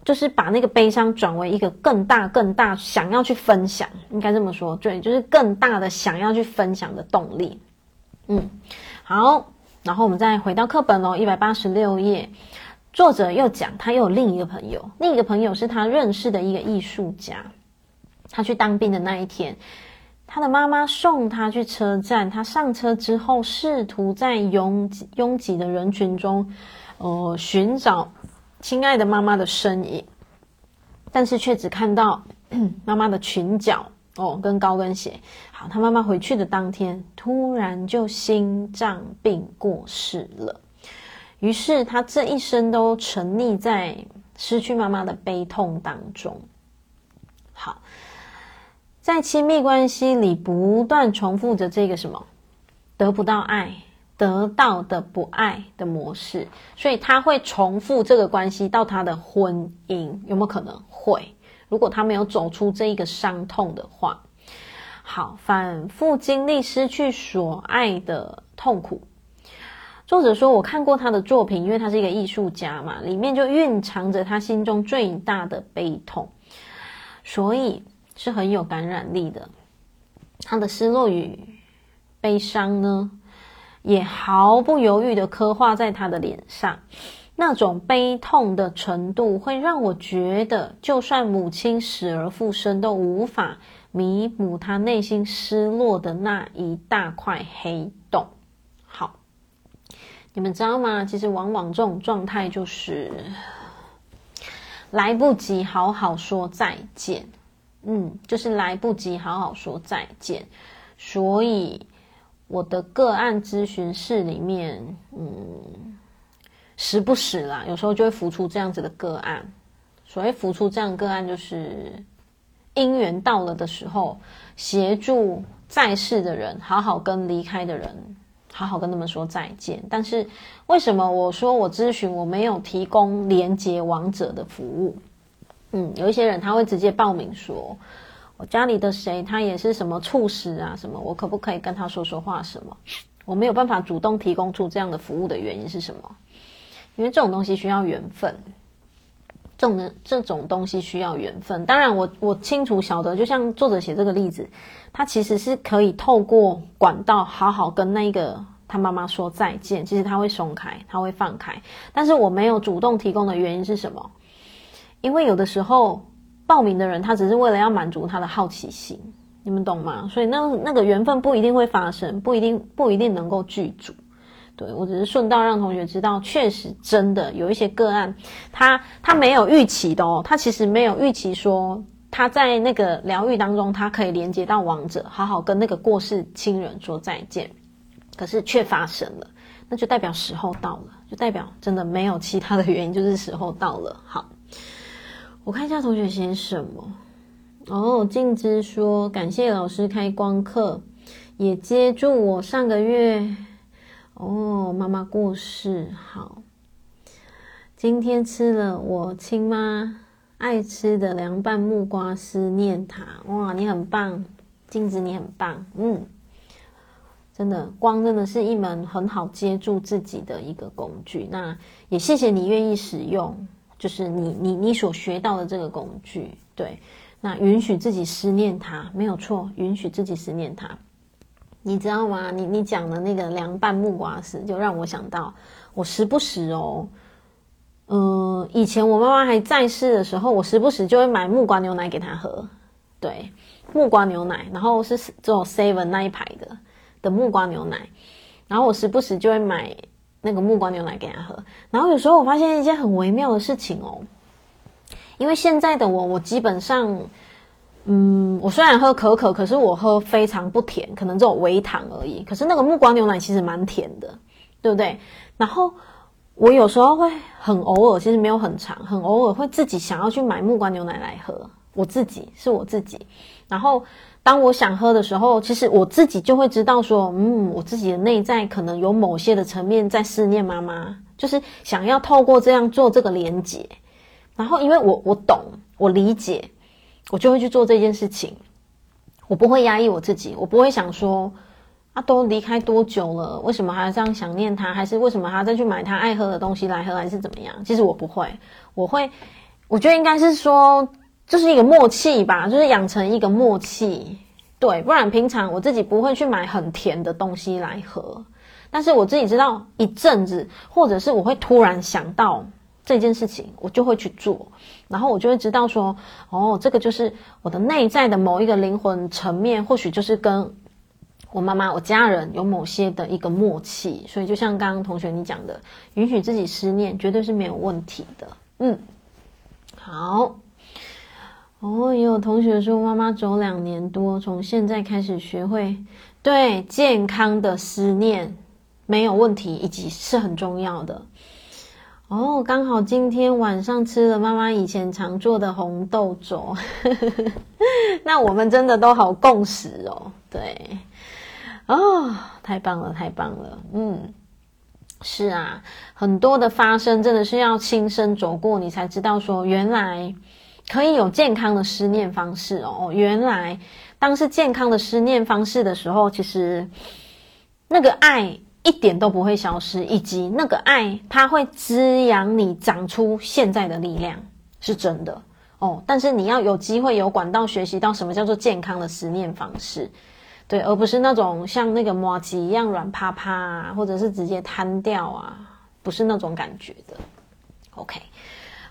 就是把那个悲伤转为一个更大、更大想要去分享，应该这么说，对，就是更大的想要去分享的动力。嗯，好，然后我们再回到课本喽，一百八十六页，作者又讲他又有另一个朋友，另一个朋友是他认识的一个艺术家。他去当兵的那一天，他的妈妈送他去车站，他上车之后，试图在拥挤拥挤的人群中，呃，寻找。亲爱的妈妈的身影，但是却只看到 妈妈的裙角哦，跟高跟鞋。好，他妈妈回去的当天，突然就心脏病过世了。于是他这一生都沉溺在失去妈妈的悲痛当中。好，在亲密关系里不断重复着这个什么，得不到爱。得到的不爱的模式，所以他会重复这个关系到他的婚姻，有没有可能会？如果他没有走出这一个伤痛的话，好，反复经历失去所爱的痛苦。作者说，我看过他的作品，因为他是一个艺术家嘛，里面就蕴藏着他心中最大的悲痛，所以是很有感染力的。他的失落与悲伤呢，也毫不犹豫的刻画在他的脸上，那种悲痛的程度会让我觉得，就算母亲死而复生，都无法弥补他内心失落的那一大块黑洞。好，你们知道吗？其实往往这种状态就是来不及好好说再见，嗯，就是来不及好好说再见，所以。我的个案咨询室里面，嗯，时不时啦，有时候就会浮出这样子的个案。所谓浮出这样个案，就是因缘到了的时候，协助在世的人好好跟离开的人好好跟他们说再见。但是为什么我说我咨询我没有提供连接亡者的服务？嗯，有一些人他会直接报名说。家里的谁，他也是什么猝死啊？什么？我可不可以跟他说说话？什么？我没有办法主动提供出这样的服务的原因是什么？因为这种东西需要缘分，这种这种东西需要缘分。当然我，我我清楚晓得，就像作者写这个例子，他其实是可以透过管道好好跟那个他妈妈说再见。其实他会松开，他会放开。但是我没有主动提供的原因是什么？因为有的时候。报名的人，他只是为了要满足他的好奇心，你们懂吗？所以那那个缘分不一定会发生，不一定不一定能够具足。对，我只是顺道让同学知道，确实真的有一些个案，他他没有预期的哦，他其实没有预期说他在那个疗愈当中，他可以连接到亡者，好好跟那个过世亲人说再见，可是却发生了，那就代表时候到了，就代表真的没有其他的原因，就是时候到了。好。我看一下同学写什么哦。静之说：“感谢老师开光课，也接住我上个月哦，妈妈过世。好，今天吃了我亲妈爱吃的凉拌木瓜思，念她哇，你很棒，静之你很棒，嗯，真的光真的是一门很好接住自己的一个工具。那也谢谢你愿意使用。”就是你你你所学到的这个工具，对，那允许自己思念它没有错，允许自己思念它，你知道吗？你你讲的那个凉拌木瓜丝，就让我想到，我时不时哦，嗯、以前我妈妈还在世的时候，我时不时就会买木瓜牛奶给她喝，对，木瓜牛奶，然后是这种 seven 那一排的的木瓜牛奶，然后我时不时就会买。那个木瓜牛奶给他喝，然后有时候我发现一件很微妙的事情哦，因为现在的我，我基本上，嗯，我虽然喝可可，可是我喝非常不甜，可能只有微糖而已。可是那个木瓜牛奶其实蛮甜的，对不对？然后我有时候会很偶尔，其实没有很长，很偶尔会自己想要去买木瓜牛奶来喝。我自己是我自己，然后。当我想喝的时候，其实我自己就会知道说，嗯，我自己的内在可能有某些的层面在思念妈妈，就是想要透过这样做这个连结。然后，因为我我懂，我理解，我就会去做这件事情。我不会压抑我自己，我不会想说，啊，都离开多久了，为什么还要这样想念他？还是为什么还要再去买他爱喝的东西来喝？还是怎么样？其实我不会，我会，我觉得应该是说。就是一个默契吧，就是养成一个默契，对，不然平常我自己不会去买很甜的东西来喝，但是我自己知道一阵子，或者是我会突然想到这件事情，我就会去做，然后我就会知道说，哦，这个就是我的内在的某一个灵魂层面，或许就是跟我妈妈、我家人有某些的一个默契，所以就像刚刚同学你讲的，允许自己思念，绝对是没有问题的。嗯，好。哦，也有同学说妈妈走两年多，从现在开始学会对健康的思念没有问题，以及是很重要的。哦，刚好今天晚上吃了妈妈以前常做的红豆粥，那我们真的都好共识哦。对，哦，太棒了，太棒了，嗯，是啊，很多的发生真的是要亲身走过，你才知道说原来。可以有健康的思念方式哦。原来，当是健康的思念方式的时候，其实那个爱一点都不会消失，以及那个爱它会滋养你长出现在的力量，是真的哦。但是你要有机会有管道学习到什么叫做健康的思念方式，对，而不是那种像那个麻糬一样软趴趴啊，或者是直接瘫掉啊，不是那种感觉的。OK。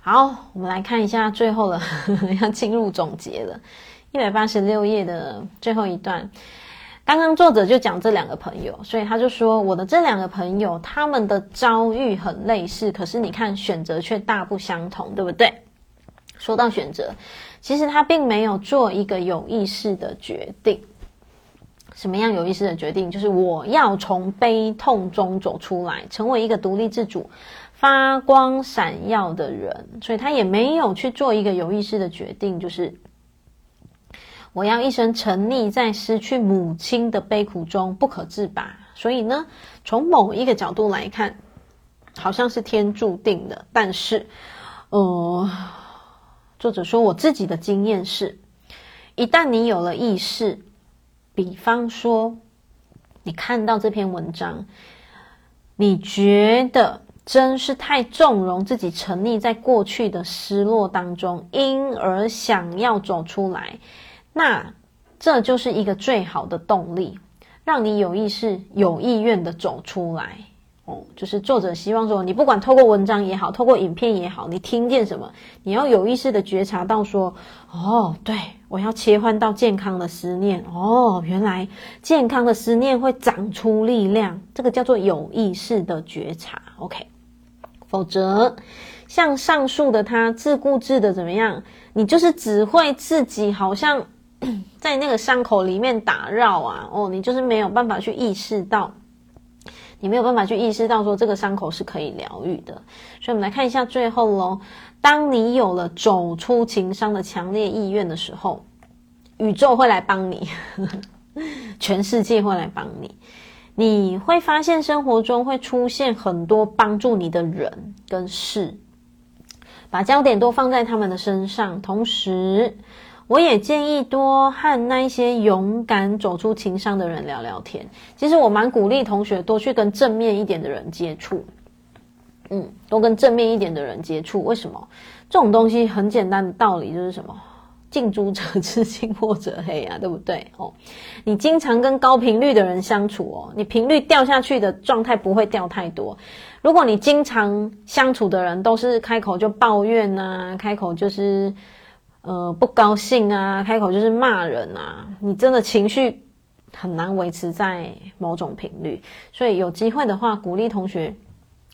好，我们来看一下最后了，要进入总结了。一百八十六页的最后一段，刚刚作者就讲这两个朋友，所以他就说，我的这两个朋友他们的遭遇很类似，可是你看选择却大不相同，对不对？说到选择，其实他并没有做一个有意识的决定。什么样有意识的决定？就是我要从悲痛中走出来，成为一个独立自主。发光闪耀的人，所以他也没有去做一个有意识的决定，就是我要一生沉溺在失去母亲的悲苦中不可自拔。所以呢，从某一个角度来看，好像是天注定的。但是，呃，作者说我自己的经验是，一旦你有了意识，比方说你看到这篇文章，你觉得。真是太纵容自己沉溺在过去的失落当中，因而想要走出来，那这就是一个最好的动力，让你有意识、有意愿的走出来。哦，就是作者希望说，你不管透过文章也好，透过影片也好，你听见什么，你要有意识的觉察到说，哦，对，我要切换到健康的思念。哦，原来健康的思念会长出力量，这个叫做有意识的觉察。OK。否则，像上述的他自顾自的怎么样？你就是只会自己好像 在那个伤口里面打绕啊！哦，你就是没有办法去意识到，你没有办法去意识到说这个伤口是可以疗愈的。所以，我们来看一下最后喽。当你有了走出情伤的强烈意愿的时候，宇宙会来帮你，全世界会来帮你。你会发现生活中会出现很多帮助你的人跟事，把焦点都放在他们的身上。同时，我也建议多和那一些勇敢走出情伤的人聊聊天。其实我蛮鼓励同学多去跟正面一点的人接触，嗯，多跟正面一点的人接触。为什么？这种东西很简单的道理就是什么？近朱者赤，近墨者黑啊，对不对？哦，你经常跟高频率的人相处哦，你频率掉下去的状态不会掉太多。如果你经常相处的人都是开口就抱怨啊，开口就是呃不高兴啊，开口就是骂人啊，你真的情绪很难维持在某种频率。所以有机会的话，鼓励同学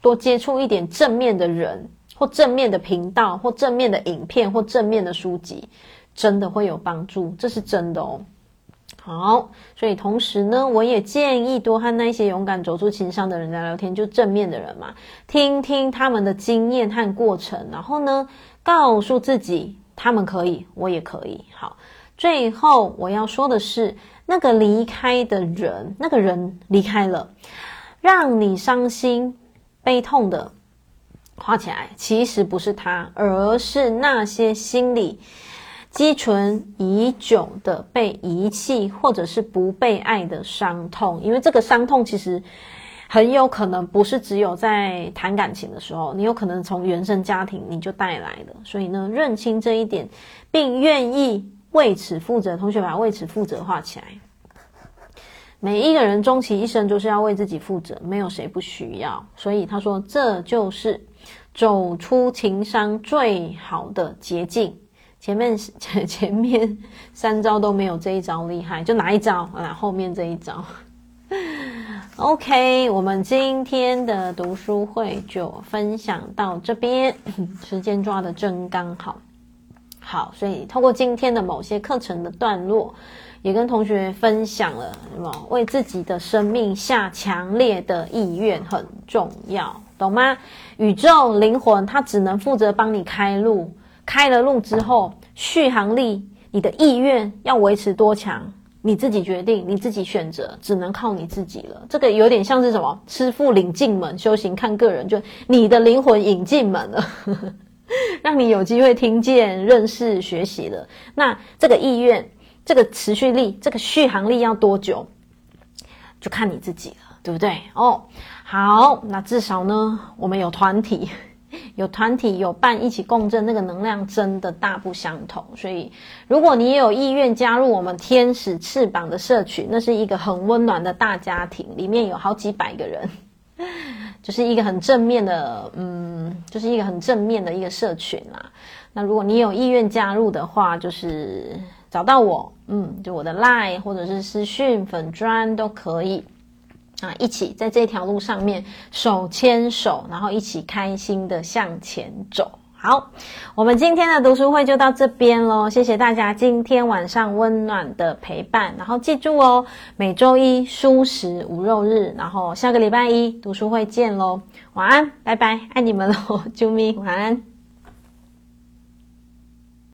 多接触一点正面的人，或正面的频道，或正面的影片，或正面的书籍。真的会有帮助，这是真的哦。好，所以同时呢，我也建议多和那些勇敢走出情伤的人聊聊天，就正面的人嘛，听听他们的经验和过程，然后呢，告诉自己他们可以，我也可以。好，最后我要说的是，那个离开的人，那个人离开了，让你伤心、悲痛的，画起来，其实不是他，而是那些心里。积存已久的被遗弃或者是不被爱的伤痛，因为这个伤痛其实很有可能不是只有在谈感情的时候，你有可能从原生家庭你就带来的。所以呢，认清这一点，并愿意为此负责，同学把为此负责画起来。每一个人终其一生就是要为自己负责，没有谁不需要。所以他说，这就是走出情伤最好的捷径。前面 前前面三招都没有这一招厉害，就哪一招啊？后面这一招。OK，我们今天的读书会就分享到这边，时间抓得真刚好。好，所以透过今天的某些课程的段落，也跟同学分享了什么？为自己的生命下强烈的意愿很重要，懂吗？宇宙灵魂它只能负责帮你开路，开了路之后，续航力，你的意愿要维持多强？你自己决定，你自己选择，只能靠你自己了。这个有点像是什么？师傅领进门，修行看个人。就你的灵魂引进门了，让你有机会听见、认识、学习了。那这个意愿、这个持续力、这个续航力要多久，就看你自己了，对不对？哦，好，那至少呢，我们有团体。有团体有伴一起共振，那个能量真的大不相同。所以，如果你也有意愿加入我们天使翅膀的社群，那是一个很温暖的大家庭，里面有好几百个人，就是一个很正面的，嗯，就是一个很正面的一个社群啦。那如果你有意愿加入的话，就是找到我，嗯，就我的 Line 或者是私讯粉专都可以。啊，一起在这条路上面手牵手，然后一起开心的向前走。好，我们今天的读书会就到这边喽，谢谢大家今天晚上温暖的陪伴。然后记住哦，每周一蔬食无肉日，然后下个礼拜一读书会见喽。晚安，拜拜，爱你们喽，啾咪，晚安。